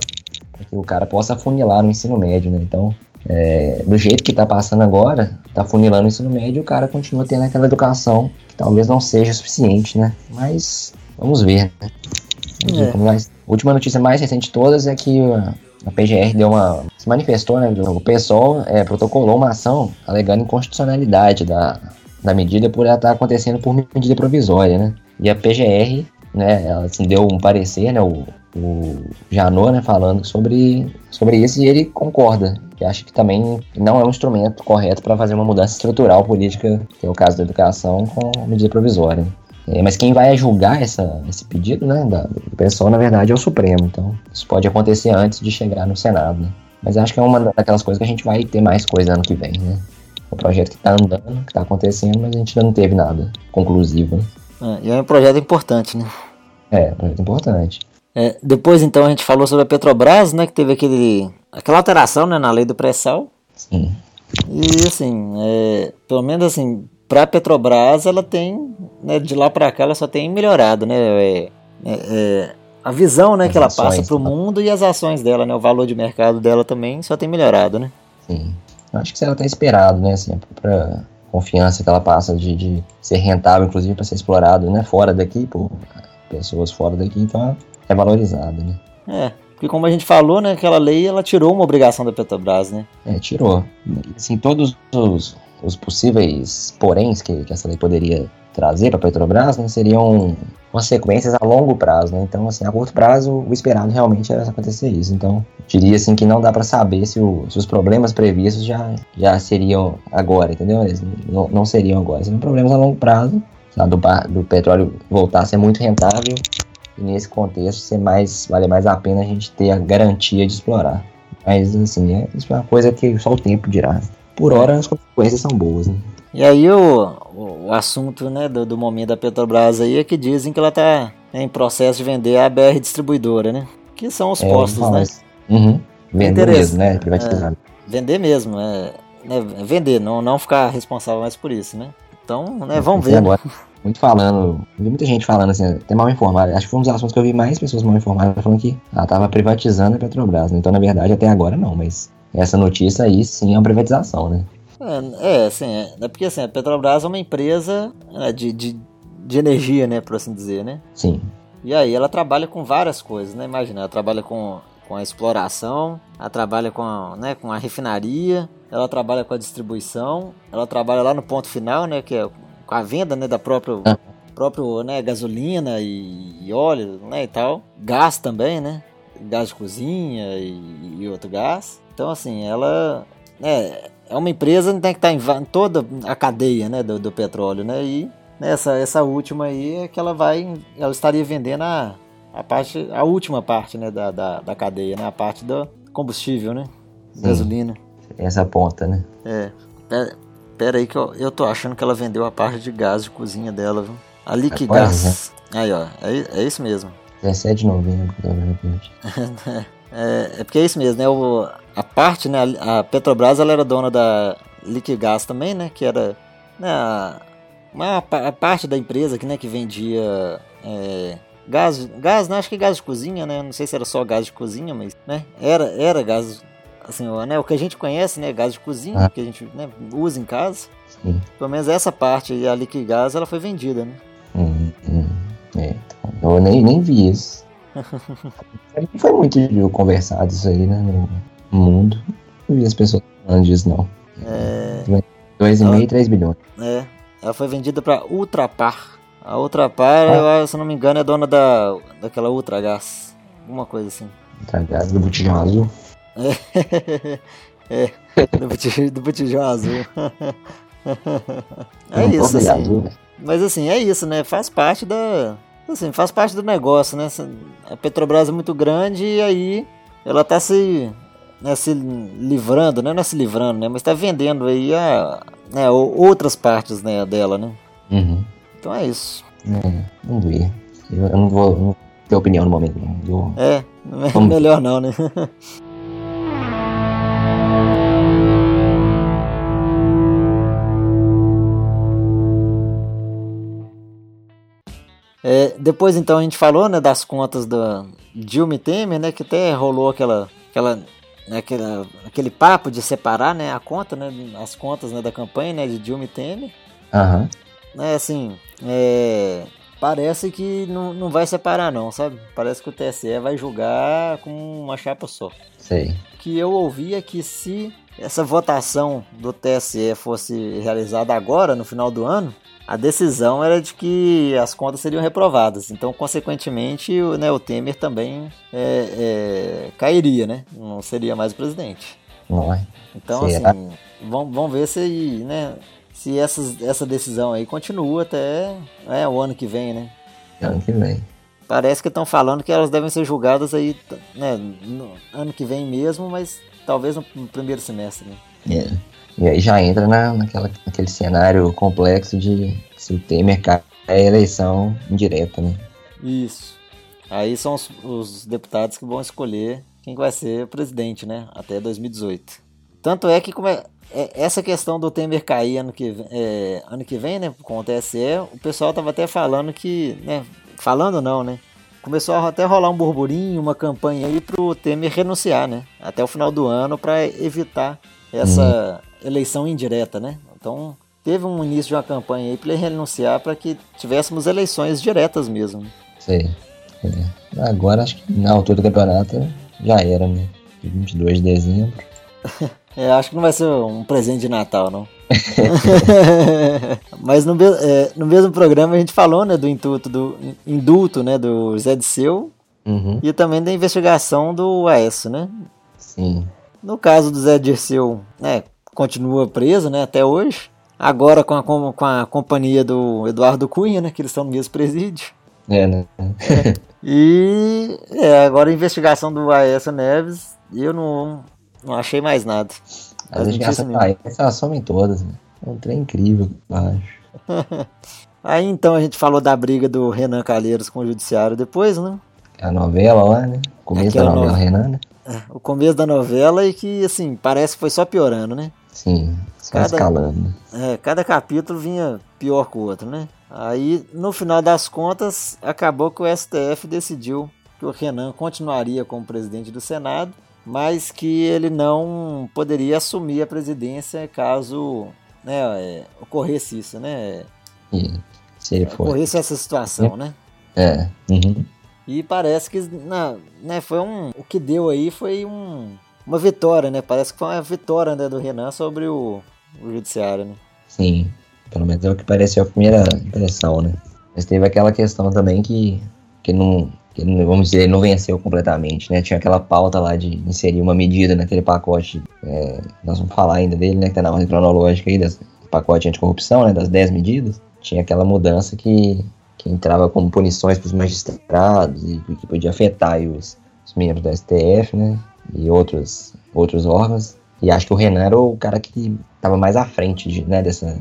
Para que o cara possa funilar no ensino médio, né? Então, é, do jeito que está passando agora, está funilando o ensino médio, o cara continua tendo aquela educação que talvez não seja suficiente, né? Mas vamos ver, né? É. A última notícia mais recente de todas é que a PGR deu uma. se manifestou, né? O PSOL é, protocolou uma ação alegando inconstitucionalidade da, da medida por ela estar acontecendo por medida provisória, né? E a PGR, né, ela assim, deu um parecer, né? O, o Janot, né, falando sobre, sobre isso, e ele concorda, que acha que também não é um instrumento correto para fazer uma mudança estrutural política, que é o caso da educação, com medida provisória. É, mas quem vai julgar essa, esse pedido né, da, do pessoal, na verdade, é o Supremo. Então, isso pode acontecer antes de chegar no Senado. Né? Mas acho que é uma daquelas coisas que a gente vai ter mais coisa ano que vem. Né? Um projeto que está andando, que está acontecendo, mas a gente ainda não teve nada conclusivo. Né? É, e é um projeto importante, né? É, um projeto importante. É, depois, então, a gente falou sobre a Petrobras, né? Que teve aquele, aquela alteração né, na lei do pré-sal. Sim. E, assim, é, pelo menos, assim, para a Petrobras, ela tem, né, de lá para cá, ela só tem melhorado, né? É, é, é a visão né, que ela passa para o tá. mundo e as ações dela, né? O valor de mercado dela também só tem melhorado, né? Sim. Acho que isso era até esperado, né? Assim, para confiança que ela passa de, de ser rentável, inclusive para ser explorado, né? Fora daqui, por pessoas fora daqui, então é valorizado, né? É, porque como a gente falou, né, aquela lei ela tirou uma obrigação da Petrobras, né? É, tirou. Assim, todos os, os possíveis poréns que, que essa lei poderia trazer para a Petrobras né, seriam consequências a longo prazo, né? Então, assim, a curto prazo, o esperado realmente era acontecer isso. Então, diria assim que não dá para saber se, o, se, os problemas previstos já, já seriam agora, entendeu? Eles não, não seriam agora, seriam problemas a longo prazo, do, do petróleo voltar a ser muito rentável e nesse contexto ser mais vale mais a pena a gente ter a garantia de explorar. Mas assim, é, isso é uma coisa que só o tempo dirá. por hora as consequências são boas, né? E aí o, o, assunto né, do, do, momento da Petrobras aí é que dizem que ela está em processo de vender a BR distribuidora, né? Que são os é, postos, né? Uhum. Vender mesmo, né? Privatizar. É, vender mesmo, é, né? Vender, não, não ficar responsável mais por isso, né? Então, né, vamos ver. Agora, muito falando, vi muita gente falando assim, até mal informada. Acho que foi um dos assuntos que eu vi mais pessoas mal informadas falando que ela estava privatizando a Petrobras. Né? Então, na verdade, até agora não, mas essa notícia aí sim é uma privatização, né? É, é assim, é, é porque assim, a Petrobras é uma empresa né, de, de, de energia, né, por assim dizer, né? Sim. E aí ela trabalha com várias coisas, né? Imagina, ela trabalha com, com a exploração, ela trabalha com a, né, com a refinaria, ela trabalha com a distribuição, ela trabalha lá no ponto final, né, que é com a venda, né, da própria ah. próprio, né, gasolina e, e, óleo, né, e tal. Gás também, né? Gás de cozinha e, e outro gás. Então, assim, ela é, é uma empresa que tem que estar em, toda a cadeia, né, do, do petróleo, né? E nessa essa última aí é que ela vai, ela estaria vendendo a, a parte, a última parte, né, da, da, da cadeia, né? A parte do combustível, né? Sim. Gasolina essa ponta, né? É. Pera, pera aí que eu, eu tô achando que ela vendeu a parte de gás de cozinha dela, viu? A Liquigás. É, aí, ó. É, é isso mesmo. 17 de novembro, é, é porque é isso mesmo, né? O, a parte, né? A Petrobras, ela era dona da Liquigás também, né? Que era né, a, uma, a parte da empresa que, né, que vendia é, gás, gás, não, acho que gás de cozinha, né? Não sei se era só gás de cozinha, mas, né? Era, era gás assim, né, o que a gente conhece, né, gás de cozinha, ah. que a gente né, usa em casa. Sim. Pelo menos essa parte a Liquigás, ela foi vendida, né? Hum, hum. É, então, eu nem, nem vi isso. não foi muito conversado isso aí, né, no mundo. Não vi as pessoas falando disso, não. É... 2,5 e 3 bilhões. É, ela foi vendida para Ultrapar. A Ultrapar, ah. eu, se não me engano, é dona da, daquela Ultragás. Alguma coisa assim. Ultragás do botijão azul. É, do, botijão, do botijão azul. é isso, assim. Mas assim, é isso, né? Faz parte da. Assim, faz parte do negócio, né? A Petrobras é muito grande e aí ela tá se, né, se livrando, né? Não é se livrando, né? Mas tá vendendo aí a, né, outras partes né, dela, né? Uhum. Então é isso. É, vamos ver. Eu, eu não, vou, não ter opinião no momento, não. Eu... É, melhor não, né? É, depois então a gente falou né, das contas da Dilma e Temer, né, que até rolou aquela, aquela, né, aquela, aquele papo de separar né, a conta, né, as contas né, da campanha né, de Dilma e Temer. Uhum. É, assim, é, parece que não, não vai separar não, sabe? Parece que o TSE vai julgar com uma chapa só. Sei. Que eu ouvi é que se essa votação do TSE fosse realizada agora, no final do ano, a decisão era de que as contas seriam reprovadas. Então, consequentemente, o, né, o Temer também é, é, cairia, né? Não seria mais o presidente. Não é. Então, Será? assim, vamos, vamos ver se, né, se essa, essa decisão aí continua até é, o ano que vem, né? Ano que vem. Parece que estão falando que elas devem ser julgadas aí, né, no ano que vem mesmo, mas talvez no, primeiro semestre. Né? É. E aí já entra na, naquela, naquele cenário complexo de se o Temer cai a eleição indireta, né? Isso. Aí são os, os, deputados que vão escolher quem vai ser presidente, né? Até 2018. Tanto é que é, é essa questão do Temer cair ano que, é, ano que vem, né? Com o TSE, o pessoal tava até falando que, né? Falando não, né? Começou a até rolar um burburinho, uma campanha aí pro Temer renunciar, né? Até o final do ano para evitar essa, hum eleição indireta, né? Então teve um início de uma campanha aí para ele renunciar para que tivéssemos eleições diretas mesmo. Sei. É. Agora acho que na altura do campeonato já era, né? 22 de dezembro. é, acho que não vai ser um presente de Natal, não. Mas no, é, no, mesmo programa a gente falou, né, do indulto do indulto, né, do Zé de Seu uhum. e também da investigação do Aécio, né? Sim. No caso do Zé Dirceu, né, continua preso, né, até hoje. Agora com a, com a companhia do Eduardo Cunha, né, que eles estão no mesmo presídio. É, né? É. E é, agora a investigação do Aécio Neves, eu não, não achei mais nada. As indicações pra elas somem todas, né? É um trem incrível, eu acho. Aí então a gente falou da briga do Renan Calheiros com o Judiciário depois, né? A novela lá, né? Começo da novela, Renan, né? É, o começo da novela e que, assim, parece que foi só piorando, né? Sim, só cada, escalando. É, cada capítulo vinha pior que o outro, né? Aí, no final das contas, acabou que o STF decidiu que o Renan continuaria como presidente do Senado, mas que ele não poderia assumir a presidência caso né, é, ocorresse isso, né? Se ele for. Ocorresse essa situação, né? É. Uhum. E parece que na, né, foi um. O que deu aí foi um, uma vitória, né? Parece que foi uma vitória né, do Renan sobre o, o judiciário, né? Sim. Pelo menos é o que pareceu a primeira impressão, né? Mas teve aquela questão também que, que não, que vamos dizer, não venceu completamente, né? Tinha aquela pauta lá de inserir uma medida naquele pacote, é, nós vamos falar ainda dele, né? Que tá na ordem cronológica aí, desse pacote anticorrupção, né? Das 10 medidas. Tinha aquela mudança que, que entrava como punições para os magistrados e que podia afetar os, os membros do STF, né? E outros, outros órgãos. E acho que o Renan era o cara que estava mais à frente de, né, dessa,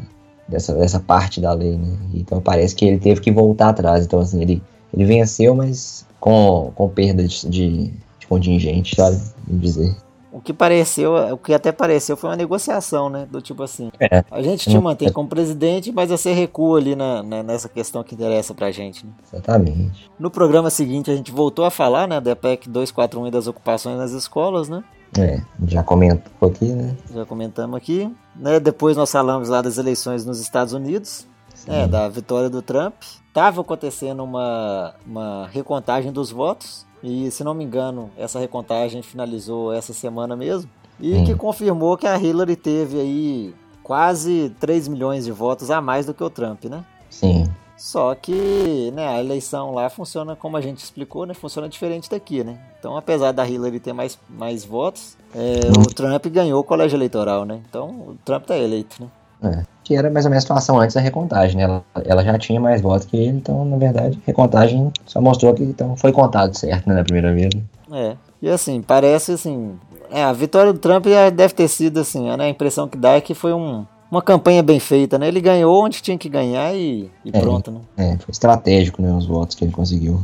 dessa, dessa parte da lei, né? Então parece que ele teve que voltar atrás. Então, assim, ele, ele venceu, mas com, com perda de, de, de contingente, sabe? dizer. O que pareceu, o que até pareceu foi uma negociação, né? Do tipo assim, é. a gente te mantém como presidente, mas você recua ali na, na, nessa questão que interessa pra gente. Né? Exatamente. No programa seguinte a gente voltou a falar, né, da PEC 241 e das ocupações nas escolas, né? É, já comentou aqui, né? Já comentamos aqui. Né? Depois nós falamos lá das eleições nos Estados Unidos, né, da vitória do Trump. Estava acontecendo uma, uma recontagem dos votos, e se não me engano, essa recontagem finalizou essa semana mesmo. E hum. que confirmou que a Hillary teve aí quase 3 milhões de votos a mais do que o Trump, né? Sim. Só que né, a eleição lá funciona como a gente explicou, né? Funciona diferente daqui, né? Então, apesar da Hillary ter mais, mais votos, é, hum. o Trump ganhou o colégio eleitoral, né? Então, o Trump tá eleito, né? É, que era mais ou menos a situação antes da recontagem, né? Ela, ela, já tinha mais votos que ele, então, na verdade, a recontagem só mostrou que então, foi contado certo, né, na primeira vez. É, e assim, parece assim... É, a vitória do Trump deve ter sido assim, né? A impressão que dá é que foi um, uma campanha bem feita, né? Ele ganhou onde tinha que ganhar e, e é, pronto, né? É, foi estratégico, né? Os votos que ele conseguiu.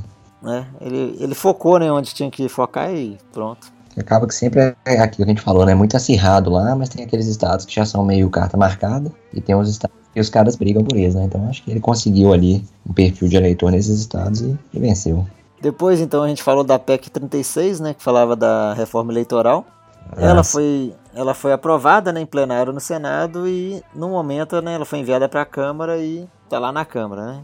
É, ele, ele focou, né? Onde tinha que focar e pronto. Acaba que sempre é aquilo que a gente falou, né? Muito acirrado lá, mas tem aqueles estados que já são meio carta marcada e tem os estados que os caras brigam por eles, né? Então acho que ele conseguiu ali um perfil de eleitor nesses estados e, e venceu. Depois, então, a gente falou da PEC 36, né? Que falava da reforma eleitoral. Ela foi, ela foi aprovada né, em plenário no Senado e no momento né, ela foi enviada para a Câmara e está lá na Câmara, né?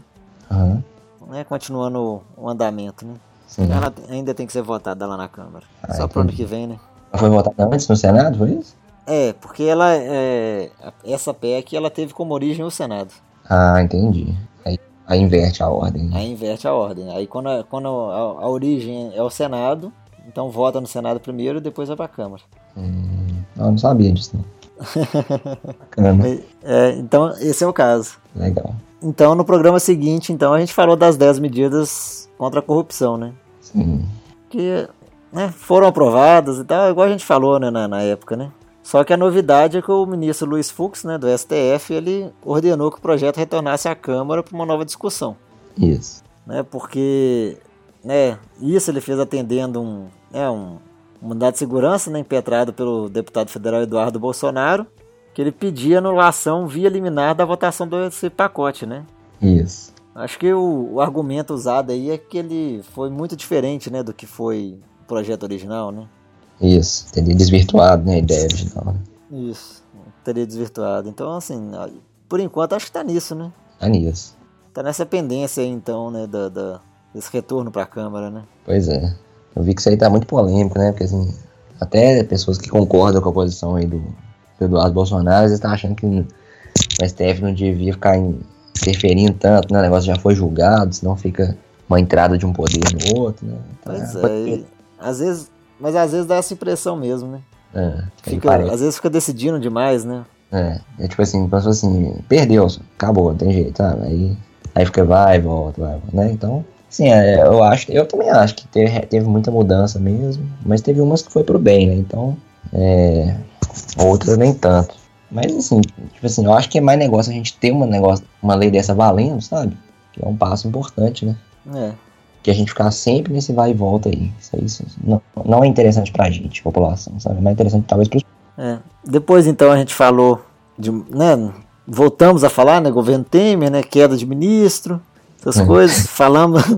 Uhum. né? Continuando o andamento, né? Sim. Ela ainda tem que ser votada lá na Câmara. Ah, Só para ano que vem, né? Ela foi votada antes no Senado, foi isso? É, porque ela é, essa PEC ela teve como origem o Senado. Ah, entendi. Aí, aí inverte a ordem. Né? Aí inverte a ordem. Aí quando, a, quando a, a origem é o Senado, então vota no Senado primeiro e depois vai para a Câmara. Hum, eu não sabia disso, não. é, então, esse é o caso. Legal. Então, no programa seguinte, então, a gente falou das 10 medidas contra a corrupção, né? Sim. Que né, foram aprovadas e tal, igual a gente falou né, na, na época, né? Só que a novidade é que o ministro Luiz Fux, né, do STF, ele ordenou que o projeto retornasse à Câmara para uma nova discussão. Isso. Né, porque né, isso ele fez atendendo um, né, um, um mandato de segurança né, impetrado pelo deputado federal Eduardo Bolsonaro, que ele pedia anulação via liminar da votação desse pacote, né? Isso. Acho que o, o, argumento usado aí é que ele foi muito diferente, né, do que foi o projeto original, né? Isso, teria desvirtuado, né, a ideia original. Né? Isso, teria desvirtuado. Então, assim, por enquanto acho que tá nisso, né? Tá nisso. Tá nessa pendência aí, então, né, da, da desse retorno pra Câmara, né? Pois é. Eu vi que isso aí tá muito polêmico, né? Porque assim, até pessoas que concordam com a posição aí do, do Eduardo Bolsonaro, eles estão achando que o STF não devia ficar interferindo tanto, né? O negócio já foi julgado, senão fica uma entrada de um poder no outro, né? Então, pois é, e, às vezes, mas às vezes dá essa impressão mesmo, né? É, fica, às vezes fica decidindo demais, né? É, é tipo assim, pensou assim, perdeu, acabou, não tem jeito, sabe? Aí, aí fica vai, volta, vai, né? Então, Sim, é, eu acho, eu também acho que teve, teve muita mudança mesmo, mas teve umas que foi pro bem, né? Então, é, Outra nem tanto. Mas assim, tipo assim, eu acho que é mais negócio a gente ter uma, negócio, uma lei dessa valendo, sabe? Que é um passo importante, né? É. Que a gente ficar sempre nesse vai e volta aí. Isso, aí, isso não, não é interessante pra gente, população, sabe? É mais interessante talvez pros. É. Depois então a gente falou de. Né, voltamos a falar, né? Governo Temer, né? Queda de ministro, essas É. coisas. Falamos.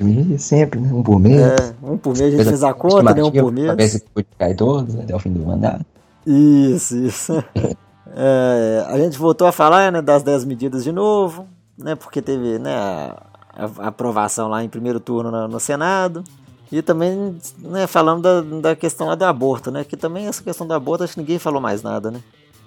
E sempre, né? Um por mês. é, um por mês a gente fez a conta, né? Um por Pra ver mês. se pode cair todos né, até o fim do mandato. Isso, isso. É, a gente voltou a falar né, das 10 medidas de novo, né, porque teve né, a, a aprovação lá em primeiro turno no, no Senado. E também né, falando da, da questão lá do aborto, né? Que também essa questão do aborto, acho que ninguém falou mais nada, né?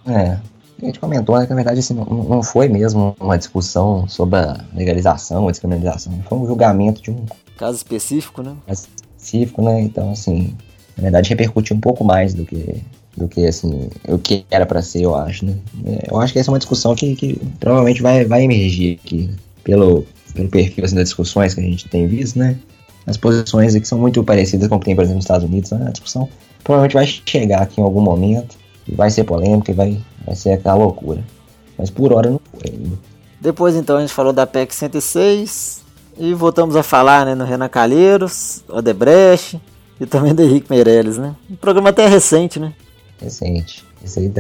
É. A gente comentou né, que na verdade assim, não, não foi mesmo uma discussão sobre a legalização ou descriminalização. Foi um julgamento de um Caso específico, né? caso específico, né? Então, assim, na verdade repercutiu um pouco mais do que, do que assim, o que era pra ser, eu acho, né? É, Eu acho que essa é uma discussão que, que provavelmente vai, vai emergir aqui, pelo, pelo perfil assim, das discussões que a gente tem visto, né? As posições aqui são muito parecidas com o que tem, por exemplo, nos Estados Unidos, né? A discussão provavelmente vai chegar aqui em algum momento, e vai ser polêmica, e vai, vai ser aquela loucura. Mas por hora não foi ainda. Depois, então, a gente falou da PEC 106 e voltamos a falar né, no Renan Calheiros, Odebrecht e também do Henrique Meirelles, né? Um programa até recente, né? Recente. Isso aí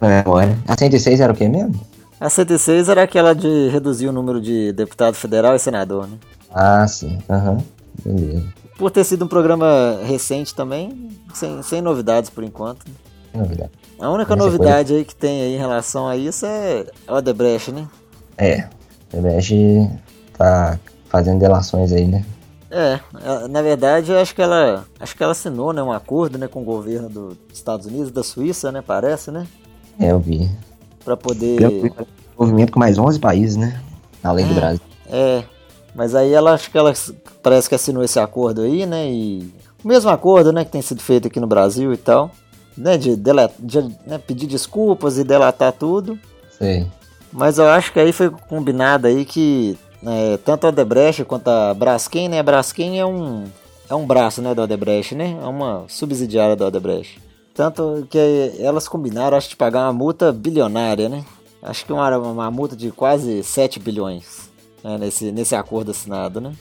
na memória. A 106 era o que mesmo? A 106 era aquela de reduzir o número de deputado federal e senador, né? Ah, sim. Aham. Beleza. Por ter sido um programa recente também, sem, sem novidades por enquanto. Que novidade. A única Mas novidade aí que tem aí em relação a isso é o Odebrecht, né? É. O Tebeste tá fazendo delações aí, né? É, na verdade, eu acho que ela, acho que ela assinou, né, um acordo, né, com o governo dos Estados Unidos, da Suíça, né, parece, né, É, eu vi. Pra poder, Pelo movimento com mais 11 países, né? Além do É. Brasil. é, mas aí ela, acho que ela parece que assinou esse acordo aí, né, e o mesmo acordo, né, que tem sido feito aqui no Brasil e tal, né, de, de, né, pedir desculpas e delatar tudo, Sei. Mas eu acho que aí foi combinado aí que é, tanto a Odebrecht quanto a Braskem, né? A Braskem é um, é um braço, né, da Odebrecht, né? É uma subsidiária da Odebrecht. Tanto que elas combinaram, acho, de pagar uma multa bilionária, né? Acho que uma, uma multa de quase 7 bilhões né, nesse, nesse acordo assinado, né?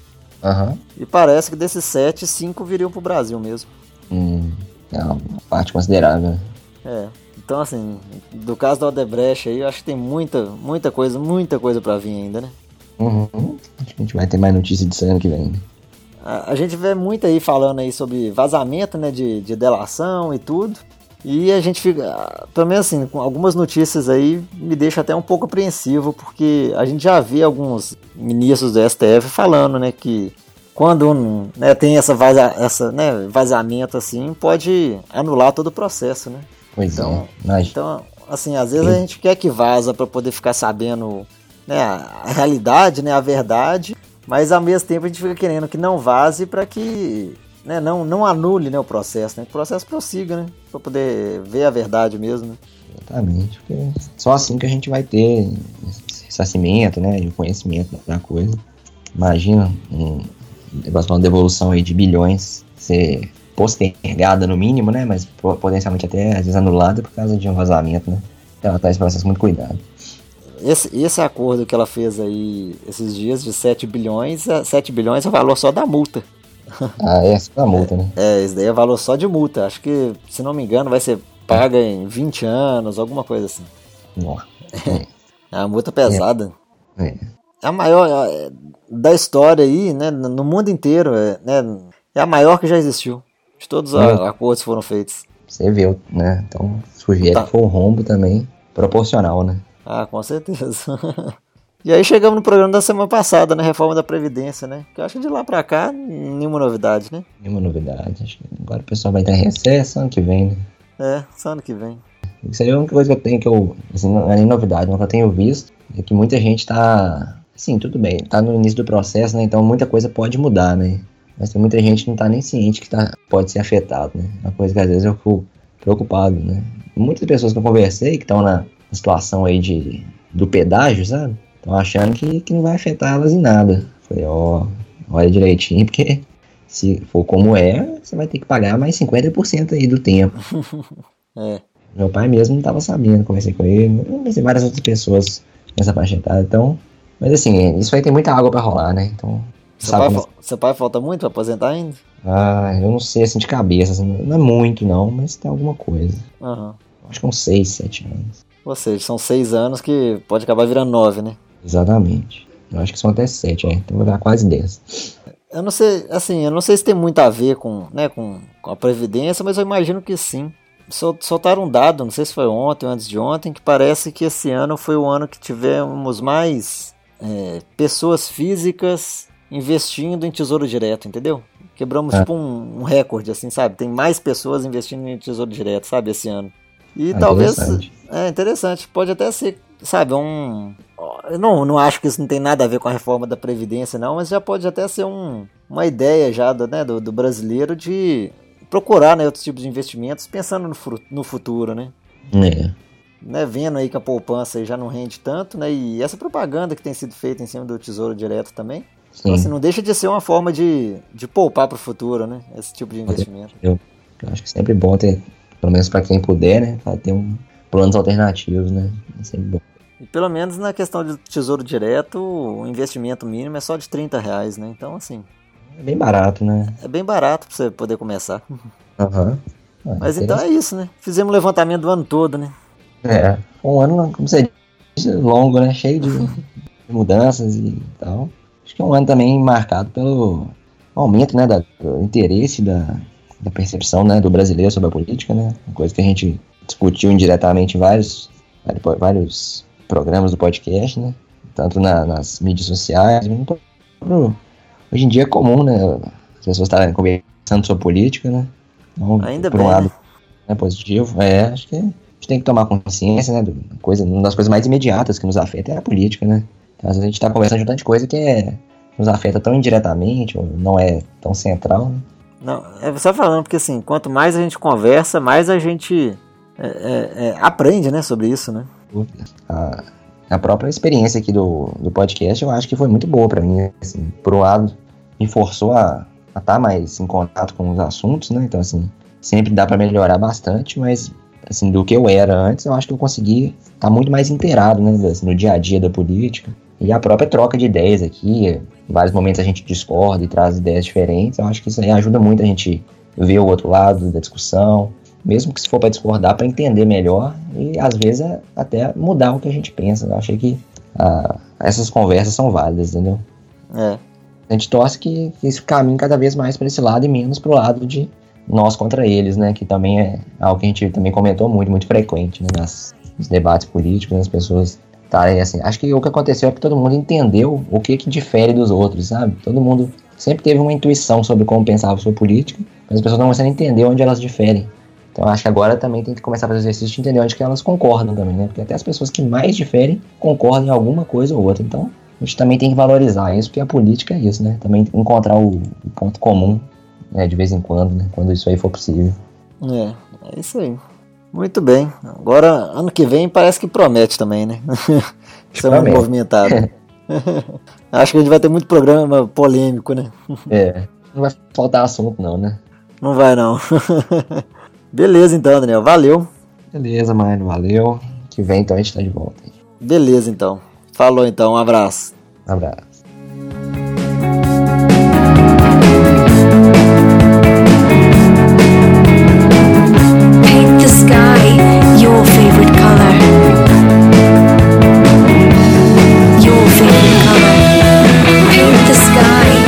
Aham. E parece que desses 7, 5 viriam pro Brasil mesmo. Hum, é uma parte considerável. É. Então, assim, do caso da Odebrecht aí, eu acho que tem muita, muita coisa, muita coisa pra vir ainda, né? Uhum. A gente vai ter mais notícia disso ano que vem. A, a gente vê muito aí falando aí sobre vazamento, né, de, de delação e tudo. E a gente fica, pelo menos assim, com algumas notícias aí me deixa até um pouco apreensivo, porque a gente já vê alguns ministros do STF falando, né, que quando né, tem essa, vaza, essa né, vazamento assim, pode anular todo o processo, né? Pois Então, é. Mas, Então, assim, às vezes a gente quer que vaza para poder ficar sabendo né, a realidade, né, a verdade, mas ao mesmo tempo a gente fica querendo que não vaze para que né, não, não anule né, o processo, né, que o processo prossiga, né, para poder ver a verdade mesmo. Né. exatamente. Porque só assim que a gente vai ter ressarcimento, né? E conhecimento da coisa. Imagina um uma devolução aí de bilhões ser postergada no mínimo, né? Mas po- potencialmente até às vezes anulada por causa de um vazamento, né? Então ela tá esse processo muito cuidado. Esse, esse acordo que ela fez aí esses dias de 7 bilhões, é- 7 bilhões é o valor só da multa. Ah, é, só a multa, né? É, esse daí é valor só de multa. Acho que, se não me engano, vai ser paga em 20 anos, alguma coisa assim. Nossa. É uma multa pesada. É. É a maior é, da história aí, né? No mundo inteiro, é, né, é a maior que já existiu. De todos os É. acordos que foram feitos. Você viu, né? Então, sugere Tá. que foi um rombo também proporcional, né? Ah, com certeza. e aí chegamos no programa da semana passada, né? Reforma da Previdência, né? Que eu acho que de lá pra cá, nenhuma novidade, né? Nenhuma novidade. Acho que agora o pessoal vai entrar em recesso ano que vem, né? É, só ano que vem. Isso aí é a única coisa que eu tenho que eu. Assim, não é nem novidade, mas que eu tenho visto é que muita gente tá. Assim, tudo bem, tá no início do processo, né? Então muita coisa pode mudar, né? Mas tem muita gente que não tá nem ciente que tá, pode ser afetado, né? Uma coisa que às vezes eu fico preocupado, né? Muitas pessoas que eu conversei que estão na situação aí de, do pedágio, sabe? Estão achando que, que não vai afetar elas em nada. Falei, ó, olha direitinho, porque se for como é, você vai ter que pagar mais 50% aí do tempo. É. Meu pai mesmo não estava sabendo, conversei com ele, conversei várias outras pessoas nessa faixa etária, então. Mas assim, isso aí tem muita água para rolar, né? Então. Seu pai, como... seu pai falta muito pra aposentar ainda? Ah, eu não sei assim de cabeça, assim, não é muito não, mas tem alguma coisa. Uhum. Acho que uns 6, 7 anos. Ou seja, são 6 anos que pode acabar virando 9, né? Exatamente. Eu acho que são até 7, é. Então vai dar quase 10. Eu não sei, assim, eu não sei se tem muito a ver com, né, com, com a Previdência, mas eu imagino que sim. Soltaram um dado, não sei se foi ontem ou antes de ontem, que parece que esse ano foi o ano que tivemos mais é, pessoas físicas investindo em tesouro direto, entendeu? Quebramos é. tipo um, um, recorde, assim, sabe? Tem mais pessoas investindo em tesouro direto, sabe, esse ano. E é talvez. Interessante. É interessante, pode até ser, sabe, um. Eu não, não acho que isso não tem nada a ver com a reforma da Previdência, não, mas já pode até ser um, uma ideia já do, né, do, do brasileiro de procurar né, outros tipos de investimentos pensando no, no futuro, né? É. Né, vendo aí que a poupança já não rende tanto, né? E essa propaganda que tem sido feita em cima do Tesouro Direto também. Então, assim, não deixa de ser uma forma de, de poupar para o futuro, né? Esse tipo de investimento. Eu, eu acho que é sempre bom ter, pelo menos para quem puder, né? Pra ter um planos alternativos, né? É sempre bom. E pelo menos na questão de tesouro direto, o investimento mínimo é só de 30 reais, né? Então, assim, é bem barato, né? É bem barato pra você poder começar. Aham. Uhum. Mas então é isso, né? Fizemos um levantamento do ano todo, né? É, um ano, como você disse, longo, né? Cheio de mudanças e tal. Acho que é um ano também marcado pelo aumento, né, da, do interesse, da, da percepção, né, do brasileiro sobre a política, né? Uma coisa que a gente discutiu indiretamente em vários, vários programas do podcast, né? Tanto na, nas mídias sociais, Hoje em dia é comum, né? As pessoas estarem conversando sobre política, né? Então, Ainda por bem. um lado, é positivo. É, acho que a gente tem que tomar consciência, né? Coisa, uma das coisas mais imediatas que nos afeta é a política, né? Então, às vezes a gente está conversando de um tanto de coisa que é, nos afeta tão indiretamente, ou não é tão central, né? Não, é só falando, porque assim, quanto mais a gente conversa, mais a gente é, é, é, aprende, né, sobre isso, né? A, a própria experiência aqui do, do podcast, eu acho que foi muito boa para mim, assim, por um lado, me forçou a estar tá mais em contato com os assuntos, né? Então, assim, sempre dá para melhorar bastante, mas, assim, do que eu era antes, eu acho que eu consegui estar tá muito mais inteirado, né? Assim, no dia a dia da política. E a própria troca de ideias aqui, em vários momentos a gente discorda e traz ideias diferentes, eu acho que isso aí ajuda muito a gente ver o outro lado da discussão, mesmo que se for para discordar, para entender melhor e às vezes até mudar o que a gente pensa. Eu achei que ah, essas conversas são válidas, entendeu? É. A gente torce que, que isso caminhe cada vez mais para esse lado e menos para o lado de nós contra eles, né? Que também é algo que a gente também comentou muito, muito frequente né? Nas, nos debates políticos, né? as pessoas estarem assim. Acho que o que aconteceu é que todo mundo entendeu o que, que difere dos outros, sabe? Todo mundo sempre teve uma intuição sobre como pensava sobre política, mas as pessoas não conseguem entender onde elas diferem. Então acho que agora também tem que começar a fazer exercício de entender onde que elas concordam também, né? Porque até as pessoas que mais diferem concordam em alguma coisa ou outra. Então a gente também tem que valorizar isso, porque a política é isso, né? Também encontrar o, o ponto comum, né, de vez em quando, né? Quando isso aí for possível. É, é isso aí. Muito bem. Agora, ano que vem parece que promete também, né? Isso é muito movimentado. Acho que a gente vai ter muito programa polêmico, né? É. Não vai faltar assunto, não, né? Não vai, não. Beleza, então, Daniel. Valeu. Beleza, mano. Valeu. Que vem, então, a gente tá de volta. Beleza, então. Falou então, um abraço. Um abraço. sky.